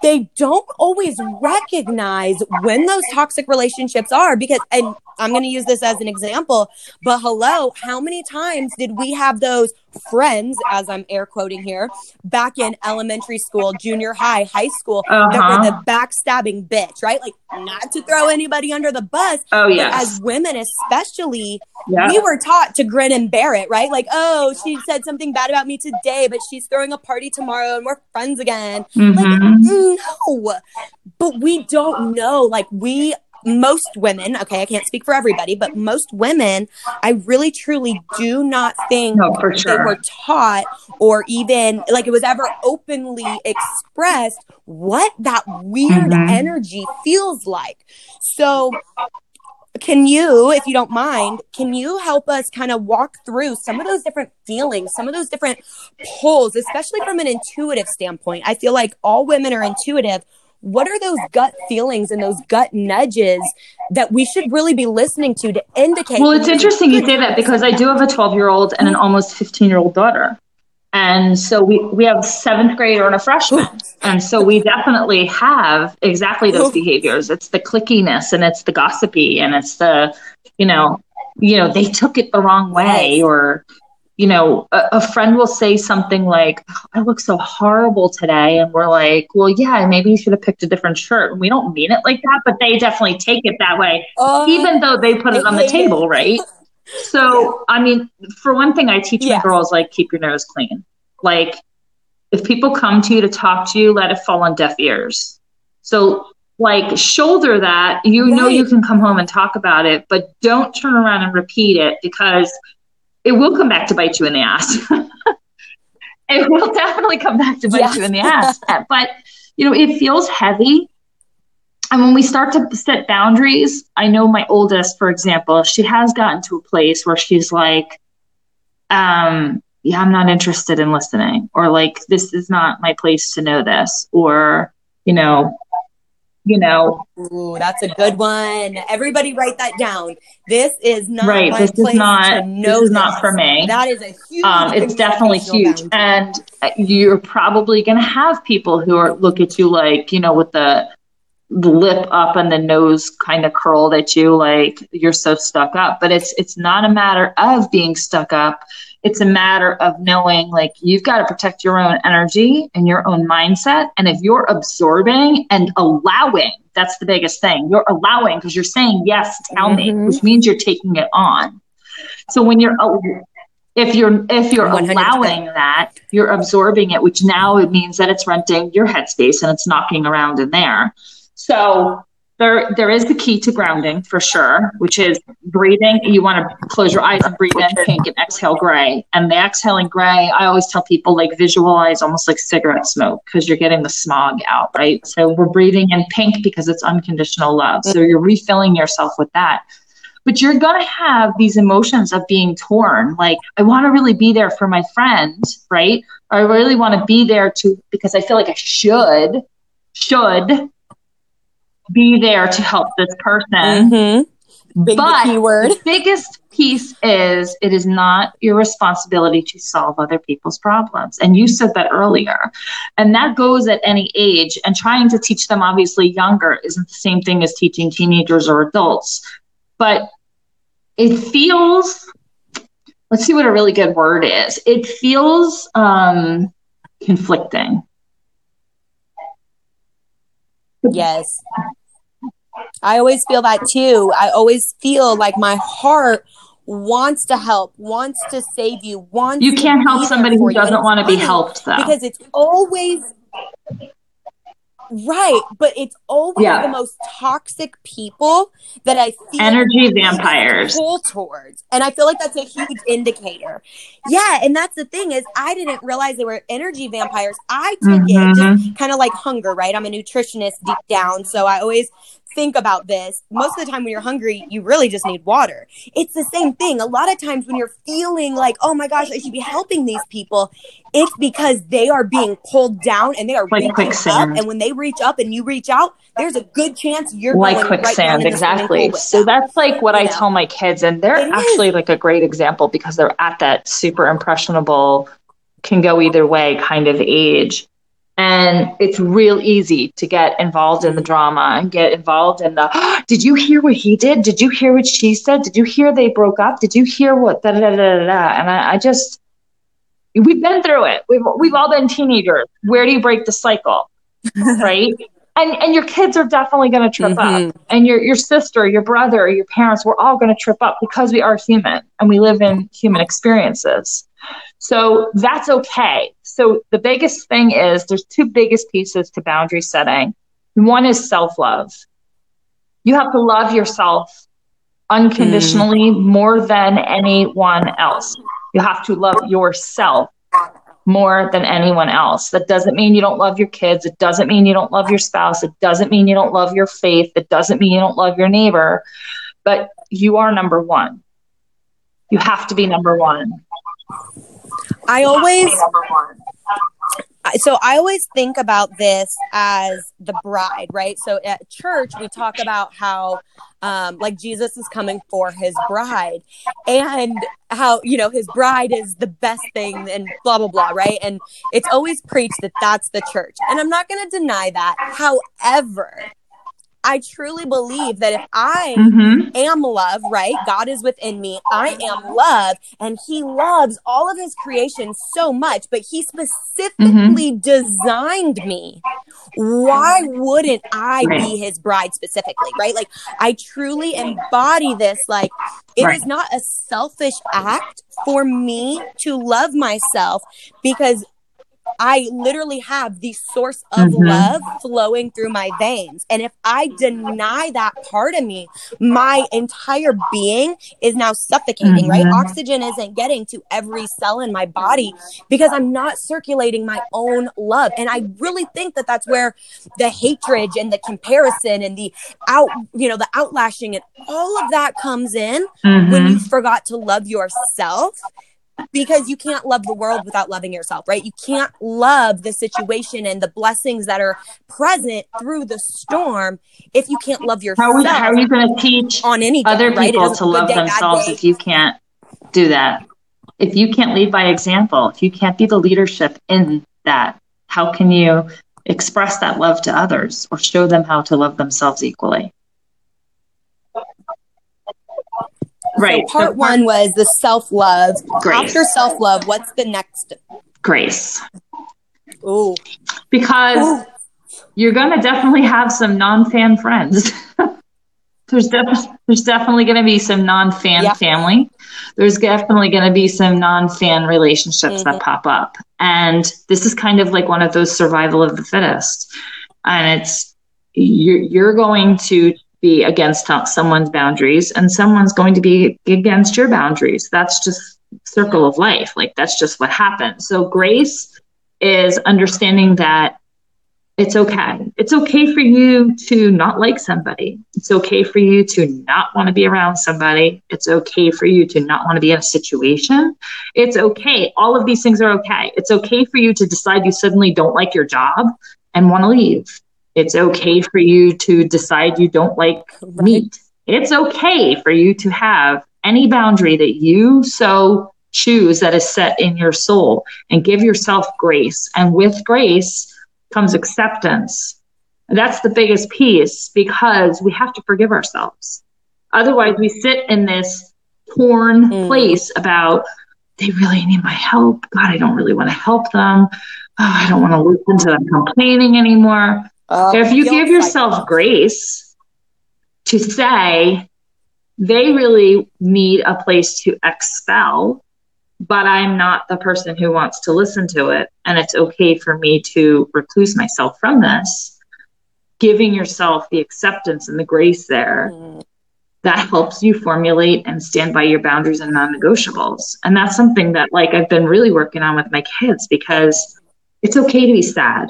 Speaker 1: they don't always recognize when those toxic relationships are because, and I'm going to use this as an example, but hello, how many times did we have those friends, as I'm air quoting here, back in elementary school, junior high, high school, uh-huh. that were the uh-huh. backstabbing bitch, right? Like, not to throw anybody under the bus.
Speaker 2: Oh, yeah.
Speaker 1: As women, especially, yeah. we were taught to grin and bear it, right? Like, oh, she said something bad about me today, but she's throwing a party tomorrow and we're friends again. Mm-hmm. Like, no. But we don't know. Like, we most women, okay, I can't speak for everybody, but most women, I really truly do not think
Speaker 2: no, for sure.
Speaker 1: they were taught or even like it was ever openly expressed what that weird mm-hmm. energy feels like. So, can you, if you don't mind, can you help us kind of walk through some of those different feelings, some of those different pulls, especially from an intuitive standpoint? I feel like all women are intuitive what are those gut feelings and those gut nudges that we should really be listening to to indicate
Speaker 2: well it's interesting you say that because i do have a 12 year old and an almost 15 year old daughter and so we, we have a seventh grader and a freshman. And so we definitely have exactly those behaviors. It's the clickiness and it's the gossipy and it's the, you know, you know, they took it the wrong way or, you know, a, a, friend will say something like, oh, I look so horrible today. And we're like, well, yeah, maybe you should have picked a different shirt. And we don't mean it like that, but they definitely take it that way, uh, even though they put it on the table, right? So, I mean, for one thing, I teach yeah. my girls, like, keep your nose clean. Like, if people come to you to talk to you, let it fall on deaf ears. So, like, shoulder that. You right. know you can come home and talk about it, but don't turn around and repeat it because – it will come back to bite you in the ass. it will definitely come back to bite yes. you in the ass. but you know, it feels heavy. And when we start to set boundaries, I know my oldest, for example, she has gotten to a place where she's like, um, yeah, I'm not interested in listening, or like, this is not my place to know this, or, you know, you know.
Speaker 1: Ooh, that's a good one. Everybody write that down. This is not
Speaker 2: right. this is not. this is not for me.
Speaker 1: That is a huge.
Speaker 2: Um, it's definitely huge, boundary. and you're probably going to have people who are look at you like you know with the lip up and the nose kind of curled at you like you're so stuck up but it's it's not a matter of being stuck up it's a matter of knowing like you've got to protect your own energy and your own mindset. And if you're absorbing and allowing, that's the biggest thing. You're allowing because you're saying, yes, tell mm-hmm. me, which means you're taking it on. So when you're, if you're if you're 100%. allowing that you're absorbing it which now it means that it's renting your headspace and it's knocking around in there so there there is the key to grounding for sure, which is breathing. You want to close your eyes and breathe in pink and exhale gray. And the exhaling gray, I always tell people like visualize almost like cigarette smoke because you're getting the smog out, right? So we're breathing in pink because it's unconditional love. So you're refilling yourself with that. But you're going to have these emotions of being torn. Like, I want to really be there for my friend, right? I really want to be there to, because I feel like I should, should be there to help this person.
Speaker 1: Mm-hmm. Big
Speaker 2: but the biggest piece is it is not your responsibility to solve other people's problems. And you said that earlier. And that goes at any age. And trying to teach them, obviously, younger isn't the same thing as teaching teenagers or adults. But it feels, let's see what a really good word is. It feels um, conflicting.
Speaker 1: Yes. I always feel that too. I always feel like my heart wants to help, wants to save you, wants
Speaker 2: You can't help somebody who doesn't want to be helped though.
Speaker 1: Because it's always Right, but it's always yeah. the most toxic people that I
Speaker 2: see energy vampires
Speaker 1: pull towards, and I feel like that's a huge indicator. Yeah, and that's the thing is I didn't realize they were energy vampires. I took mm-hmm. it kind of like hunger. Right, I'm a nutritionist deep down, so I always think about this, most of the time when you're hungry, you really just need water. It's the same thing. A lot of times when you're feeling like, oh my gosh, I should be helping these people, it's because they are being pulled down and they are
Speaker 2: like
Speaker 1: reaching up. And when they reach up and you reach out, there's a good chance you're
Speaker 2: like quicksand. Right exactly. So that's like what you I know? tell my kids, and they're it actually is. like a great example because they're at that super impressionable, can go either way kind of age and it's real easy to get involved in the drama and get involved in the oh, did you hear what he did? Did you hear what she said? Did you hear they broke up? Did you hear what da da da da da and I, I just we've been through it. We've, we've all been teenagers. Where do you break the cycle? Right? And and your kids are definitely going to trip mm-hmm. up and your your sister your brother your parents we're all going to trip up because we are human and we live in human experiences. So that's okay. So the biggest thing is there's two biggest pieces to boundary setting. One is self love. You have to love yourself unconditionally mm. more than anyone else. You have to love yourself more than anyone else. That doesn't mean you don't love your kids. It doesn't mean you don't love your spouse. It doesn't mean you don't love your faith. It doesn't mean you don't love your neighbor. But you are number one. You have to be number one.
Speaker 1: I always so I always think about this as the bride, right? So at church we talk about how um, like Jesus is coming for his bride and how you know his bride is the best thing and blah blah blah, right? And it's always preached that that's the church. And I'm not going to deny that. However, I truly believe that if I mm-hmm. am love, right? God is within me. I am love, and He loves all of His creation so much, but He specifically mm-hmm. designed me. Why wouldn't I be His bride specifically, right? Like, I truly embody this. Like, it right. is not a selfish act for me to love myself because I literally have the source of mm-hmm. love flowing through my veins. And if I deny that part of me, my entire being is now suffocating, mm-hmm. right? Oxygen isn't getting to every cell in my body because I'm not circulating my own love. And I really think that that's where the hatred and the comparison and the out, you know, the outlashing and all of that comes in mm-hmm. when you forgot to love yourself because you can't love the world without loving yourself, right? You can't love the situation and the blessings that are present through the storm if you can't love yourself.
Speaker 2: How, are you going to teach on any other people right? to love day, themselves if you can't do that? If you can't lead by example, if you can't be the leadership in that, how can you express that love to others or show them how to love themselves equally? Right.
Speaker 1: So part so one was the self love. After self love, what's the next?
Speaker 2: Grace.
Speaker 1: Ooh.
Speaker 2: Because Ooh. you're going to definitely have some non fan friends. there's, def- there's definitely going to be some non fan yep. family. There's definitely going to be some non fan relationships mm-hmm. that pop up. And this is kind of like one of those survival of the fittest. And it's, you're, you're going to be against someone's boundaries and someone's going to be against your boundaries. That's just circle of life. Like that's just what happens. So grace is understanding that it's okay. It's okay for you to not like somebody. It's okay for you to not want to be around somebody. It's okay for you to not want to be in a situation. It's okay. All of these things are okay. It's okay for you to decide you suddenly don't like your job and want to leave. It's okay for you to decide you don't like right. meat. It's okay for you to have any boundary that you so choose that is set in your soul and give yourself grace. And with grace comes acceptance. that's the biggest piece because we have to forgive ourselves. Otherwise, we sit in this torn mm. place about they really need my help. God, I don't really want to help them. Oh, I don't want to listen to them complaining anymore. Uh, if you give yourself grace to say, they really need a place to expel, but I'm not the person who wants to listen to it. And it's okay for me to recluse myself from this. Giving yourself the acceptance and the grace there mm. that helps you formulate and stand by your boundaries and non negotiables. And that's something that, like, I've been really working on with my kids because it's okay to be sad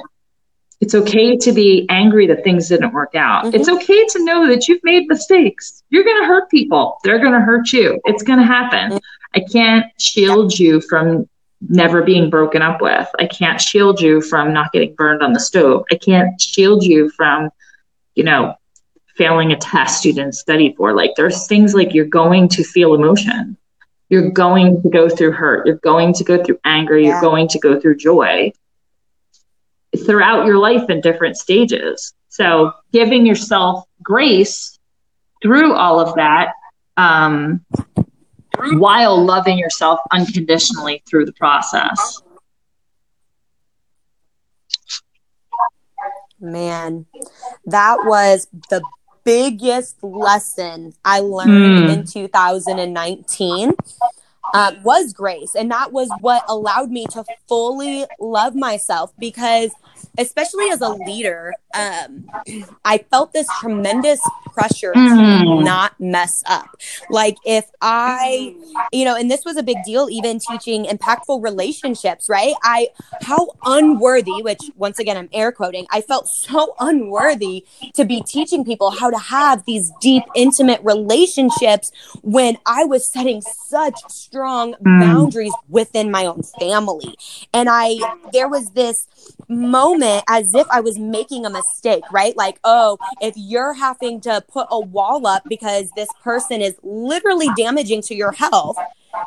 Speaker 2: It's okay to be angry that things didn't work out. Mm-hmm. It's okay to know that you've made mistakes. You're going to hurt people. They're going to hurt you. It's going to happen. Mm-hmm. I can't shield you from never being broken up with. I can't shield you from not getting burned on the stove. I can't shield you from, you know, failing a test you didn't study for. Like there's things like you're going to feel emotion. You're going to go through hurt. You're going to go through anger. Yeah. You're going to go through joy throughout your life in different stages. So giving yourself grace through all of that um, while loving yourself unconditionally through the process.
Speaker 1: Man, that was the biggest lesson I learned mm. in 2019 uh, was grace. And that was what allowed me to fully love myself because especially as a leader, um, I felt this tremendous pressure mm. to not mess up. Like if I, you know, and this was a big deal, even teaching impactful relationships, right? I, how unworthy, which once again, I'm air quoting, I felt so unworthy to be teaching people how to have these deep, intimate relationships when I was setting such strong mm. boundaries within my own family. And I, there was this moment as if I was making a mistake, right? Like, oh, if you're having to put a wall up because this person is literally damaging to your health,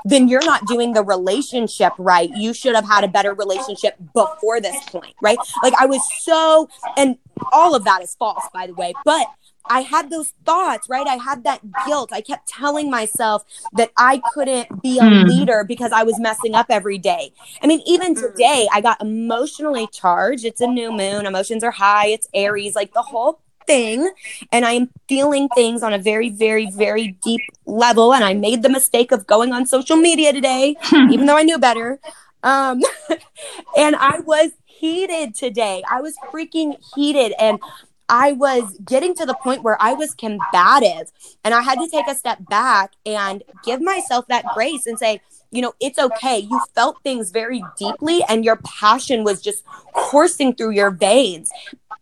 Speaker 1: then you're not doing the relationship right. You should have had a better relationship before this point, right? Like, I was so, and all of that is false, by the way, but I had those thoughts, right? I had that guilt. I kept telling myself that I couldn't be a mm. leader because I was messing up every day. I mean, even hmm. today, I got emotionally charged. It's a new moon, emotions are high, it's Aries, like the whole thing. And I am feeling things on a very, very, very deep level. And I made the mistake of going on social media today, hmm. even though I knew better. Um, and I was heated today. I was freaking heated. And I was getting to the point where I was combative and I had to take a step back and give myself that grace and say, you know, it's okay. You felt things very deeply and your passion was just coursing through your veins.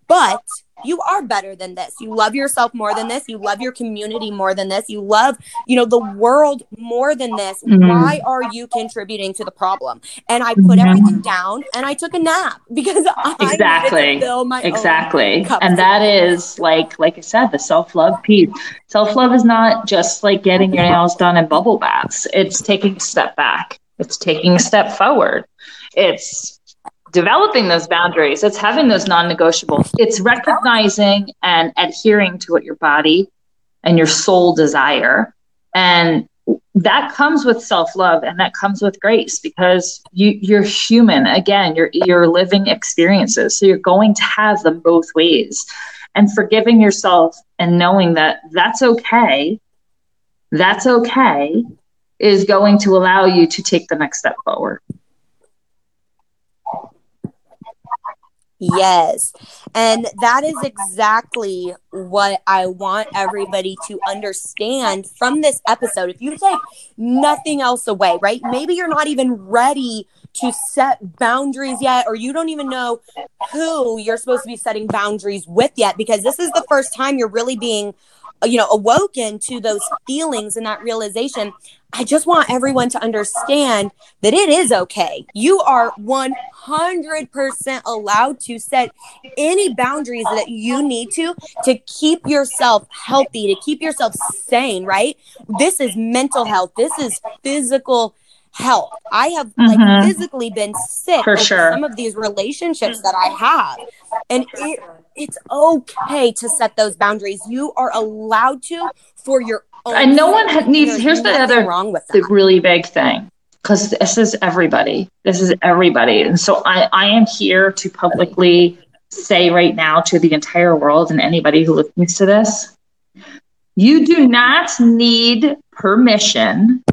Speaker 1: But you are better than this. You love yourself more than this. You love your community more than this. You love, you know, the world more than this. Mm-hmm. Why are you contributing to the problem? And I put mm-hmm. everything down and I took a nap because I exactly
Speaker 2: exactly. and that is like like I said, the self love piece. Self love is not just like getting your nails done in bubble baths. It's taking a step back. It's taking a step forward. It's developing those boundaries. It's having those non-negotiables. It's recognizing and adhering to what your body and your soul desire. And that comes with self-love and that comes with grace because you you're human. Again you're you're living experiences. So you're going to have them both ways. And forgiving yourself and knowing that that's okay that's okay is going to allow you to take the next step forward
Speaker 1: Yes. And that is exactly what I want everybody to understand from this episode. If you take nothing else away, right? Maybe you're not even ready to set boundaries yet, or you don't even know who you're supposed to be setting boundaries with yet, because this is the first time you're really being Uh, you know awoken to those feelings and that realization i just want everyone to understand that it is okay. You are 100% allowed to set any boundaries that you need to to keep yourself healthy to keep yourself sane right? This is mental health. This is physical health i have mm-hmm. like physically been sick
Speaker 2: for sure
Speaker 1: some of these relationships that i have and it it's okay to set those boundaries. You are allowed to for your own.
Speaker 2: And no one needs. There's here's the other wrong with that. the really big thing because this is everybody. This is everybody, and so I I am here to publicly say right now to the entire world and anybody who listens to this, you do not need permission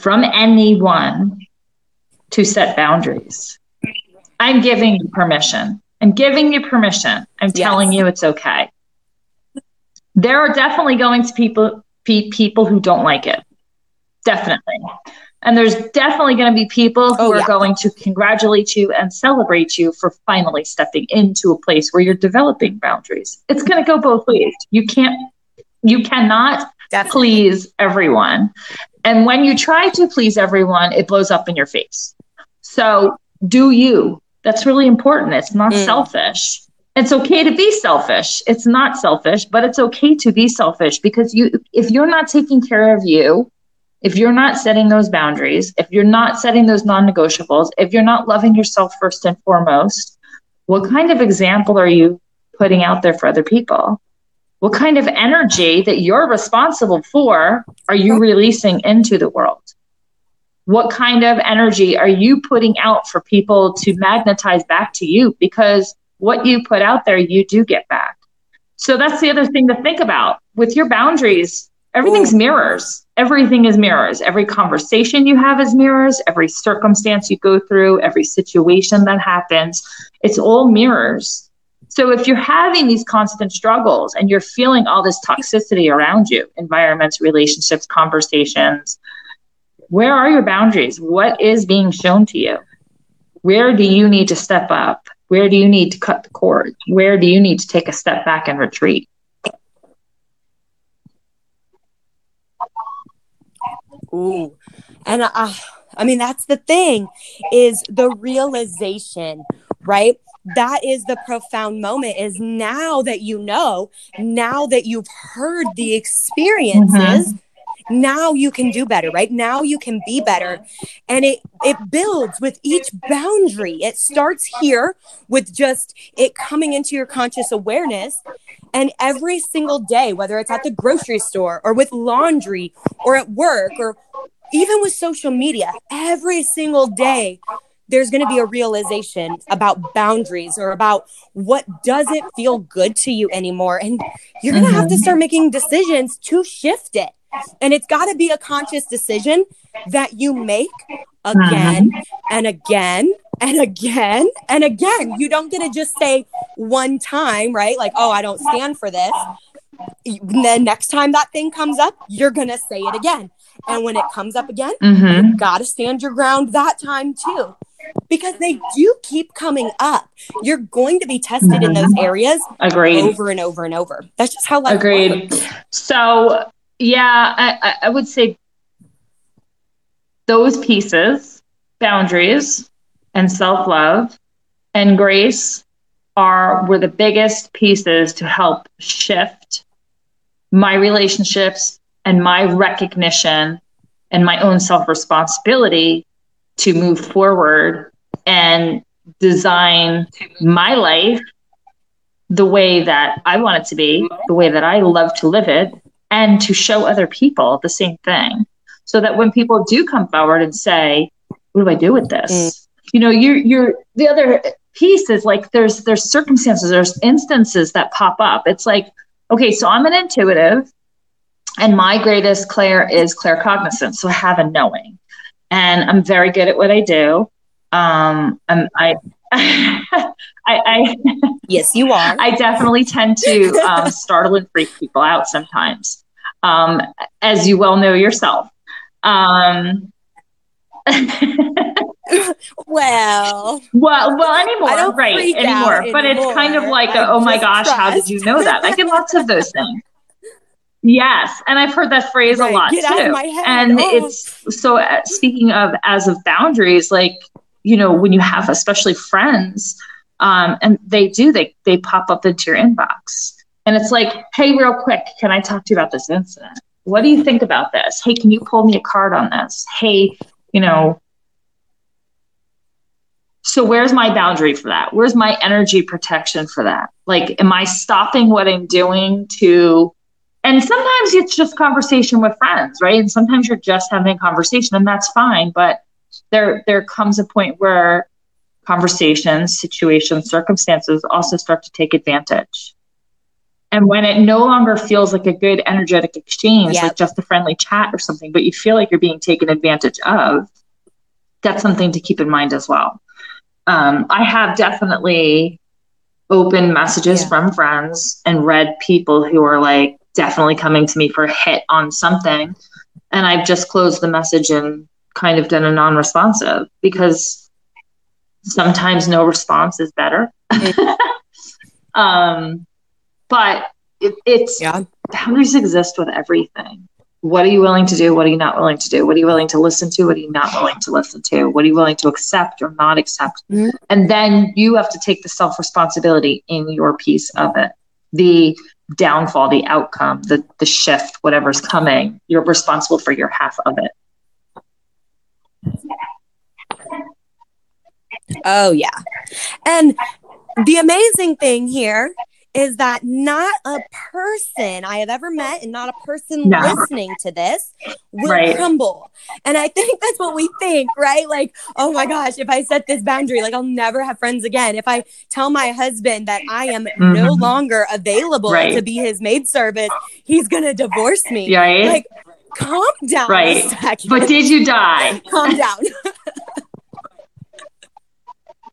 Speaker 2: from anyone to set boundaries. I'm giving you permission. I'm giving you permission. I'm yes. telling you it's okay. There are definitely going to people be people who don't like it. Definitely. And there's definitely going to be people who
Speaker 1: Oh,
Speaker 2: are
Speaker 1: yeah.
Speaker 2: going to congratulate you and celebrate you for finally stepping into a place where you're developing boundaries. It's going to go both ways. You can't, you cannot
Speaker 1: Definitely.
Speaker 2: please everyone. And when you try to please everyone, it blows up in your face. So do you. That's really important. It's not
Speaker 1: Mm.
Speaker 2: selfish. It's okay to be selfish. It's not selfish, but it's okay to be selfish because you if you're not taking care of you, if you're not setting those boundaries, if you're not setting those non-negotiables, if you're not loving yourself first and foremost, what kind of example are you putting out there for other people? What kind of energy that you're responsible for are you releasing into the world? What kind of energy are you putting out for people to magnetize back to you? Because what you put out there, you do get back. So that's the other thing to think about with your boundaries. Everything's mirrors. Everything is mirrors. Every conversation you have is mirrors. Every circumstance you go through, every situation that happens, it's all mirrors. So if you're having these constant struggles and you're feeling all this toxicity around you, environments, relationships, conversations, where are your boundaries? What is being shown to you? Where do you need to step up? Where do you need to cut the cord? Where do you need to take a step back and retreat?
Speaker 1: Ooh. And uh, I mean, that's the thing is the realization, right? That is the profound moment is now that you know, now that you've heard the experiences, mm-hmm. now you can do better, right? Now you can be better. And it it builds with each boundary. It starts here with just it coming into your conscious awareness and every single day, whether it's at the grocery store or with laundry or at work or even with social media, every single day, there's going to be a realization about boundaries or about what doesn't feel good to you anymore. And you're going to have to start making decisions to shift it. And it's got to be a conscious decision that you make again and again and again and again. You don't get to just say one time, right? Like, oh, I don't stand for this. And then next time that thing comes up, you're going to say it again. And when it comes up again,
Speaker 2: Mm-hmm.
Speaker 1: you got to stand your ground that time too. Because they do keep coming up. You're going to be tested in those mm-hmm. areas
Speaker 2: Agreed.
Speaker 1: over and over and over. That's just how life
Speaker 2: Agreed.
Speaker 1: works.
Speaker 2: So, yeah, I, I- I would say those pieces, boundaries and self love and grace, are were the biggest pieces to help shift my relationships and my recognition and my own self responsibility to move forward and design my life the way that I want it to be, the way that I love to live it, and to show other people the same thing. So that when people do come forward and say, What do I do with this? Mm. You know, you're you're the other piece is like there's there's circumstances, there's instances that pop up. It's like, okay, so I'm an intuitive and my greatest clair is claircognizance. So I have a knowing. And I'm very good at what I do. Um I'm I I, I
Speaker 1: Yes, you are.
Speaker 2: I definitely tend to um, startle and freak people out sometimes, um, as you well know yourself. Um,
Speaker 1: well,
Speaker 2: well, well, anymore, right? Anymore, but it's kind of like, a, oh my gosh, how did you know that? I get lots of those things. Yes, and I've heard that phrase
Speaker 1: Right,
Speaker 2: a lot
Speaker 1: get
Speaker 2: too.
Speaker 1: out of my head.
Speaker 2: And
Speaker 1: Oh.
Speaker 2: it's so. Uh, speaking of as of boundaries, like you know, when you have especially friends, um, and they do they they pop up into your inbox, and it's like, hey, real quick, can I talk to you about this incident? What do you think about this? Hey, can you pull me a card on this? Hey, you know. So where's my boundary for that? Where's my energy protection for that? Like, am I stopping what I'm doing to and sometimes it's just conversation with friends right and sometimes you're just having a conversation and that's fine but there there comes a point where conversations situations circumstances also start to take advantage and when it no longer feels like a good energetic exchange
Speaker 1: Yep.
Speaker 2: like just a friendly chat or something but you feel like you're being taken advantage of that's something to keep in mind as well um, i have definitely open messages
Speaker 1: Yeah.
Speaker 2: from friends and read people who are like definitely coming to me for a hit on something and i've just closed the message and kind of done a non-responsive because sometimes no response is better. um, but it, it's
Speaker 1: Yeah.
Speaker 2: boundaries exist with everything. What are you willing to do? What are you not willing to do? What are you willing to listen to? What are you not willing to listen to? What are you willing to accept or not accept?
Speaker 1: Mhm.
Speaker 2: And then you have to take the self responsibility in your piece of it. The downfall, the outcome, the the shift, whatever's coming, you're responsible for your half of it.
Speaker 1: Oh, yeah. And the amazing thing here is that not a person I have ever met and not a person
Speaker 2: No.
Speaker 1: listening to this will
Speaker 2: Right.
Speaker 1: crumble. And I think that's what we think, right? Like, oh my gosh, if I set this boundary, like I'll never have friends again. If I tell my husband that I am no
Speaker 2: Mhm.
Speaker 1: longer available
Speaker 2: Right.
Speaker 1: to be his maid service, he's going to divorce me.
Speaker 2: Right?
Speaker 1: Like, calm down
Speaker 2: Right. but did you die?
Speaker 1: calm down.
Speaker 2: But did you die?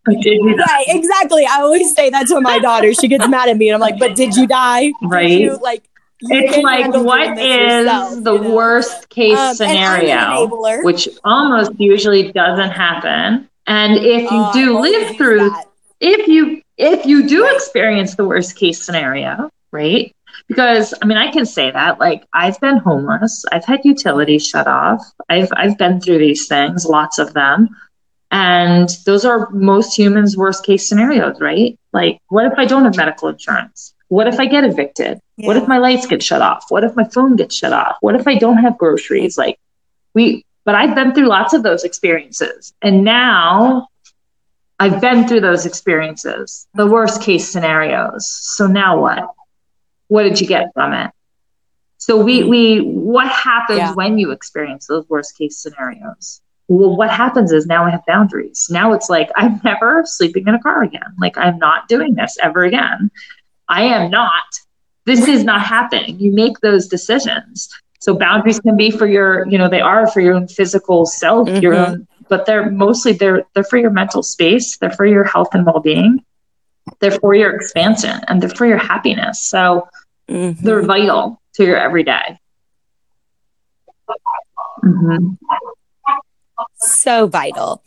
Speaker 1: Right, exactly. I always say that to my daughter. She gets mad at me, and I'm like, "But did you die? Did
Speaker 2: Right.
Speaker 1: you, like, you
Speaker 2: It's like what is
Speaker 1: yourself,
Speaker 2: the
Speaker 1: you know?
Speaker 2: worst case
Speaker 1: Um, I'm an
Speaker 2: scenario? which almost usually doesn't happen. And if you
Speaker 1: I
Speaker 2: do live through,
Speaker 1: that.
Speaker 2: if you if you do
Speaker 1: Right.
Speaker 2: experience the worst case scenario, right? Because I mean, I can say that like I've been homeless, I've had utilities shut off, I've I've been through these things, lots of them. And those are most humans' worst case scenarios, right? Like, what if I don't have medical insurance? What if I get evicted? What if my lights get shut off? What if my phone gets shut off? What if I don't have groceries? Like, we, but I've been through lots of those experiences. And now I've been through those experiences, the worst case scenarios. So now what? What did you get from it? So we, we, what happens
Speaker 1: Yeah.
Speaker 2: when you experience those worst case scenarios? Well, what happens is now I have boundaries. Now it's like, I'm never sleeping in a car again. Like, I'm not doing this ever again. I am not. This is not happening. You make those decisions. So boundaries can be for your, you know, they are for your own physical self, your
Speaker 1: Mhm.
Speaker 2: own, but they're mostly they're they're for your mental space. They're for your health and well-being. They're for your expansion and they're for your happiness. So
Speaker 1: Mhm.
Speaker 2: they're vital to your everyday. Mhm.
Speaker 1: So vital.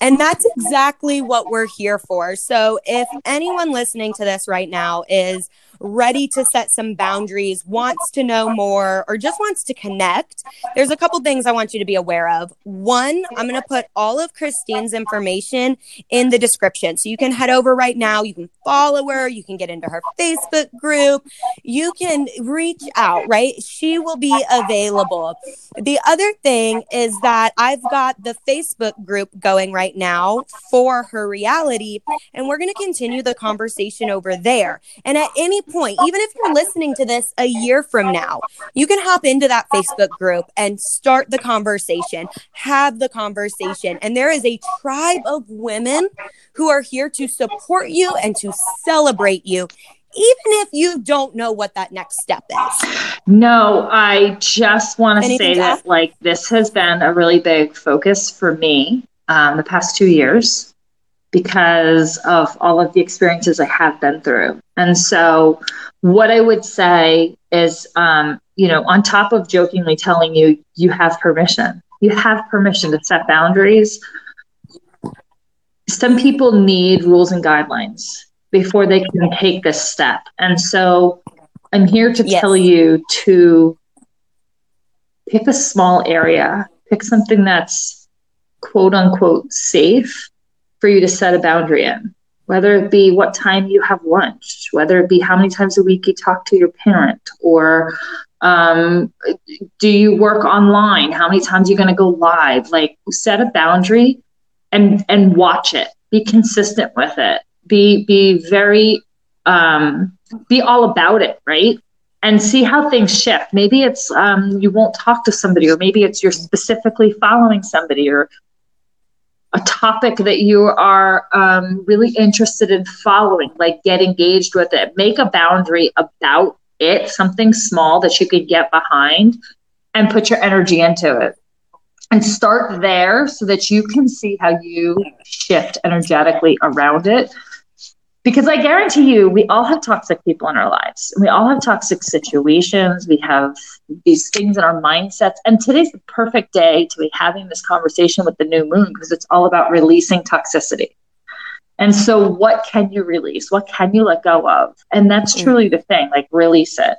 Speaker 1: And that's exactly what we're here for. So, if anyone listening to this right now is ready to set some boundaries, wants to know more, or just wants to connect, there's a couple things I want you to be aware of. One, I'm going to put all of Christine's information in the description. So, you can head over right now, you can follow her, you can get into her Facebook group, you can reach out, right? She will be available. The other thing is that I've got the Facebook group going right now for her reality, and we're going to continue the conversation over there. And at any point, even if you're listening to this a year from now, you can hop into that Facebook group and start the conversation, have the conversation. And there is a tribe of women who are here to support you and to celebrate you. Even if you don't know what that next step is.
Speaker 2: No, I just want to say that like this has been a really big focus for me um, the past two years because of all of the experiences I have been through. And so, what I would say is, um, you know, on top of jokingly telling you you have permission, you have permission to set boundaries. Some people need rules and guidelines before they can take this step. And so, I'm here to
Speaker 1: Yes.
Speaker 2: tell you to pick a small area, pick something that's quote unquote safe for you to set a boundary in, whether it be what time you have lunch, whether it be how many times a week you talk to your parent, or um, do you work online? How many times are you going to go live? Like set a boundary and and watch it. Be consistent with it. Be be very um, be all about it, right? And see how things shift. Maybe it's um, you won't talk to somebody, or maybe it's you're specifically following somebody, or a topic that you are um, really interested in following. Like get engaged with it. Make a boundary about it, something small that you could get behind, and put your energy into it. And start there so that you can see how you shift energetically around it because I guarantee you, we all have toxic people in our lives. We all have toxic situations. We have these things in our mindsets. And today's the perfect day to be having this conversation with the new moon because it's all about releasing toxicity. And so, what can you release? What can you let go of? And that's mm. truly the thing like, release it.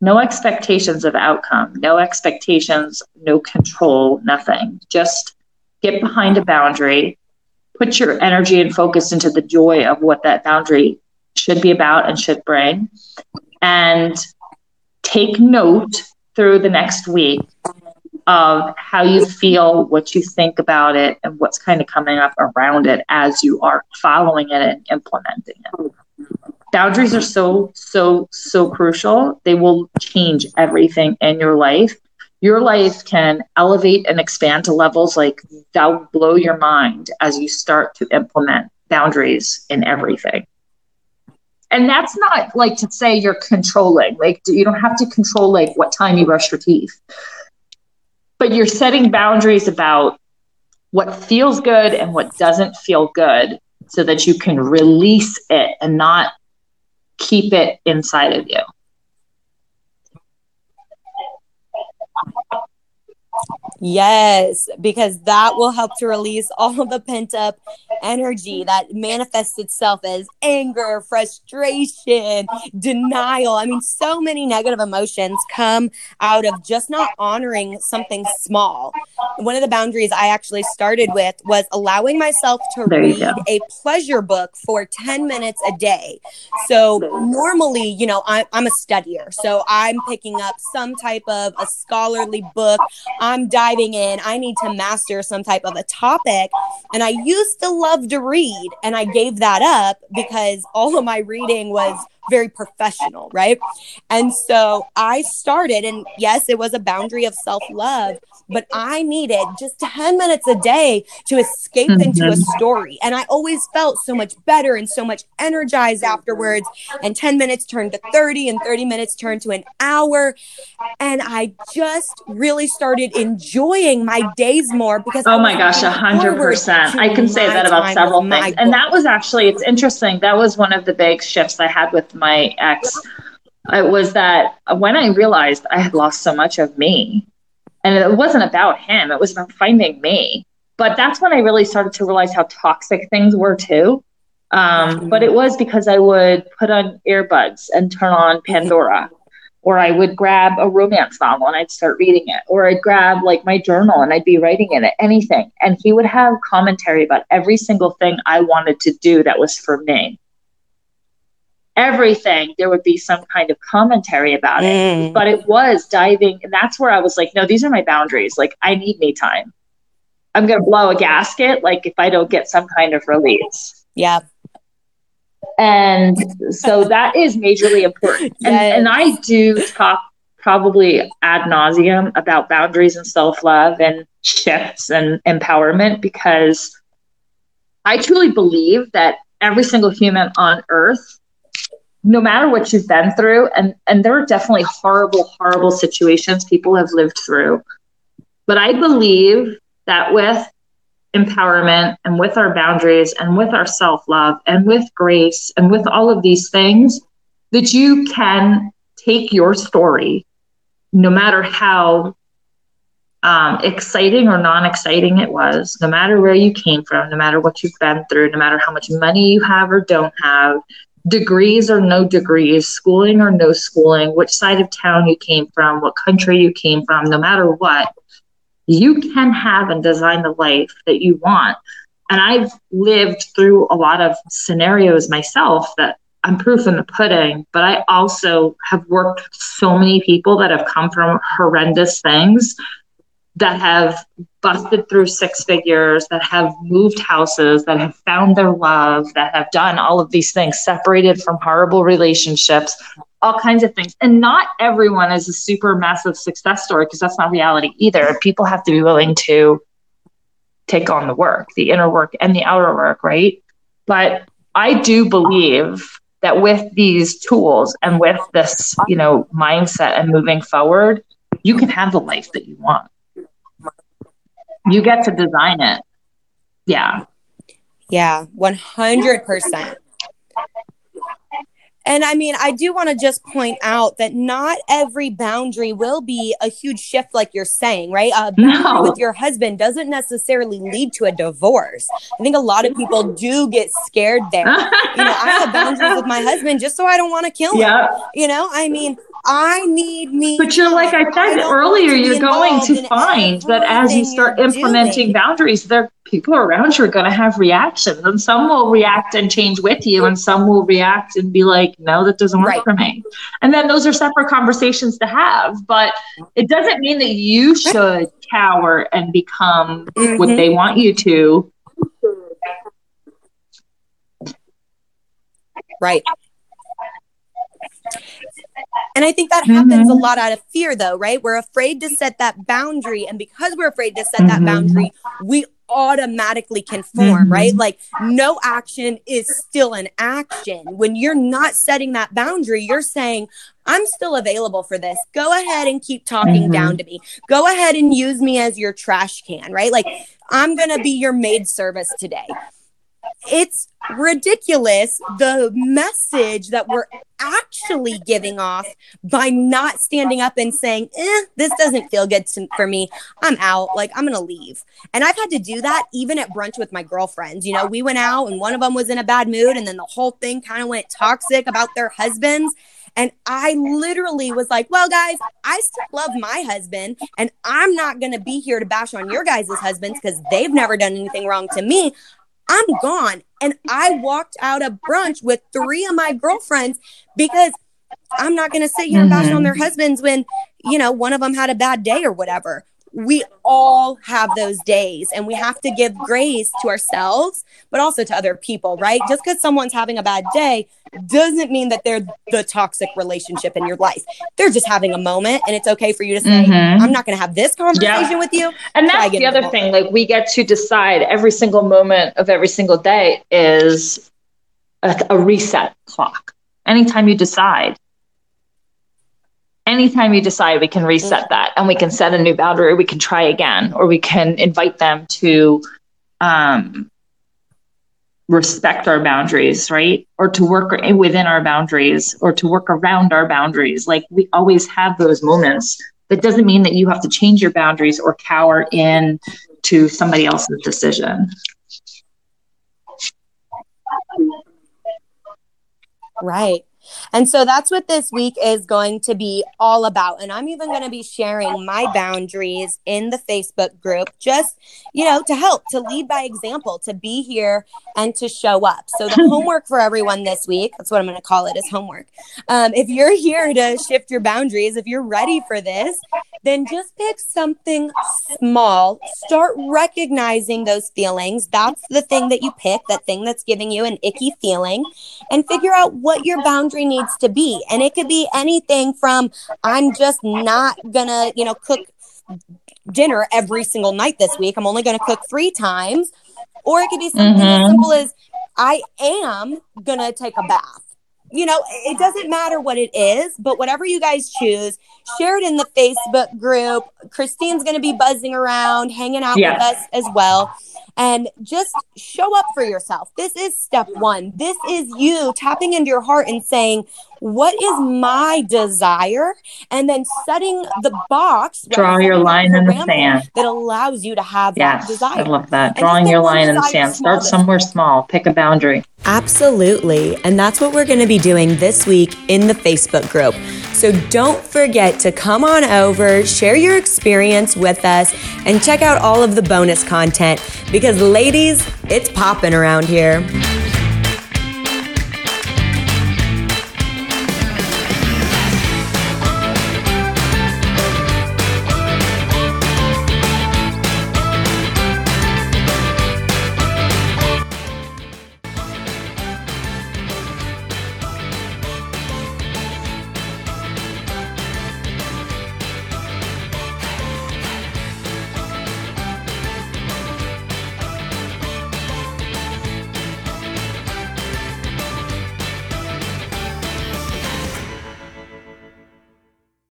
Speaker 2: No expectations of outcome, no expectations, no control, nothing. Just get behind a boundary, put your energy and focus into the joy of what that boundary should be about and should bring. And take note through the next week of how you feel, what you think about it, and what's kind of coming up around it as you are following it and implementing it. Boundaries are so, so, so crucial. They will change everything in your life your life can elevate and expand to levels like that will blow your mind as you start to implement boundaries in everything. And that's not like to say you're controlling, like you don't have to control like what time you brush your teeth. But you're setting boundaries about what feels good and what doesn't feel good so that you can release it and not keep it inside of you.
Speaker 1: Yes, because that will help to release all of the pent up energy that manifests itself as anger, frustration, denial. I mean, so many negative emotions come out of just not honoring something small. One of the boundaries I actually started with was allowing myself to read a pleasure book for 10 minutes a day. So, normally, you know, I, I'm a studier, so I'm picking up some type of a scholarly book. I'm diving in. I need to master some type of a topic. And I used to love to read, and I gave that up because all of my reading was very professional, right? And so I started, and yes, it was a boundary of self love, but I needed just 10 minutes a day to escape mm-hmm. into a story. And I always felt so much better and so much energized afterwards. And 10 minutes turned to 30, and 30 minutes turned to an hour. And I just really started enjoying my days more because
Speaker 2: oh my gosh, 100%. I can say that about several things. And that was actually, it's interesting. That was one of the big shifts I had with my ex. It was that when I realized I had lost so much of me, and it wasn't about him, it was about finding me. But that's when I really started to realize how toxic things were too. Um, but it was because I would put on earbuds and turn on Pandora, or I would grab a romance novel and I'd start reading it, or I'd grab like my journal and I'd be writing in it, anything. And he would have commentary about every single thing I wanted to do that was for me everything there would be some kind of commentary about it. Mm. but it was diving and that's where i was like no these are my boundaries. Like i need me time. I'm going to blow a gasket like if i don't get some kind of release.
Speaker 1: Yeah
Speaker 2: and so that is majorly important. Yes. and, and i do talk probably ad nauseum about boundaries and self-love and shifts and empowerment because i truly believe that every single human on earth no matter what you've been through, and, and there are definitely horrible, horrible situations people have lived through. But I believe that with empowerment and with our boundaries and with our self love and with grace and with all of these things, that you can take your story, no matter how um, exciting or non exciting it was, no matter where you came from, no matter what you've been through, no matter how much money you have or don't have, degrees or no degrees, schooling or no schooling, which side of town you came from, what country you came from, no matter what, you can have and design the life that you want. And I've lived through a lot of scenarios myself that I'm proof in the pudding, but I also have worked with so many people that have come from horrendous things that have busted through six figures, that have moved houses, that have found their love, that have done all of these things, separated from horrible relationships, all kinds of things. And not everyone is a super massive success story because that's not reality either. People have to be willing to take on the work, the inner work and the outer work, right? But I do believe that with these tools and with this, you know, mindset and moving forward, you can have the life that you want you get to design it. Yeah.
Speaker 1: Yeah, 100%. And I mean, I do want to just point out that not every boundary will be a huge shift, like you're saying, right? A boundary no. with your husband doesn't necessarily lead to a divorce. I think a lot of people do get scared there. you know, I have boundaries with my husband just so I don't want to kill him. You know, I mean, I need me.
Speaker 2: But you're like I said I earlier, you're going to find that as you start implementing doing. boundaries, there people around you are going to have reactions, and some will react and change with you, and some will react and be like, "No, that doesn't work right. for me." And then those are separate conversations to have. But it doesn't mean that you should cower and become mm-hmm. what they want you to.
Speaker 1: Right. And I think that happens mm-hmm. a lot out of fear, though, right? We're afraid to set that boundary. And because we're afraid to set mm-hmm. that boundary, we automatically conform, mm-hmm. right? Like no action is still an action. When you're not setting that boundary, you're saying, I'm still available for this. Go ahead and keep talking mm-hmm. down to me. Go ahead and use me as your trash can, right? Like I'm going to be your maid service today it's ridiculous the message that we're actually giving off by not standing up and saying, eh, this doesn't feel good to, for me. I'm out. Like, I'm going to leave. And I've had to do that even at brunch with my girlfriends. You know, we went out and one of them was in a bad mood, and then the whole thing kind of went toxic about their husbands. And I literally was like, well, guys, I still love my husband, and I'm not going to be here to bash on your guys' husbands because they've never done anything wrong to me. I'm gone. And I walked out of brunch with three of my girlfriends because I'm not going to sit here and bash mm-hmm. on their husbands when, you know, one of them had a bad day or whatever we all have those days and we have to give grace to ourselves but also to other people right? Just because someone's having a bad day doesn't mean that they're the toxic relationship in your life. They're just having a moment and it's okay for you to say mm-hmm. i'm not going to have this conversation with you.
Speaker 2: And that's the other the thing like we get to decide every single moment of every single day is a, a reset clock. Anytime you decide anytime you decide we can reset that and we can set a new boundary we can try again or we can invite them to um, respect our boundaries right? Or to work within our boundaries or to work around our boundaries. Like we always have those moments. That doesn't mean that you have to change your boundaries or cower in to somebody else's decision.
Speaker 1: Right and so that's what this week is going to be all about. And I'm even going to be sharing my boundaries in the Facebook group, just, you know, to help, to lead by example, to be here and to show up. So the homework for everyone this week, that's what I'm going to call it, is homework. Um, if you're here to shift your boundaries, if you're ready for this, then just pick something small. Start recognizing those feelings. That's the thing that you pick, that thing that's giving you an icky feeling, and figure out what your boundary needs to be. And it could be anything from I'm just not gonna, you know, cook dinner every single night this week. I'm only gonna cook three times. Or it could be something mm-hmm. as simple as I am gonna take a bath you know, it doesn't matter what it is, but whatever you guys choose, share it in the Facebook group. Christine's going to be buzzing around, hanging out with us as well. And just show up for yourself. This is step one. This is you tapping into your heart and saying, what is my desire? And then setting the box
Speaker 2: draw your line in the sand.
Speaker 1: that allows you to have yes, that desire.
Speaker 2: i love that. Drawing your line in the sand. start somewhere small. Pick a boundary.
Speaker 1: Absolutely. And that's what we're going to be doing this week in the facebook group. So don't forget to come on over share your experience with us and check out all of the bonus content. Because ladies it's popping around here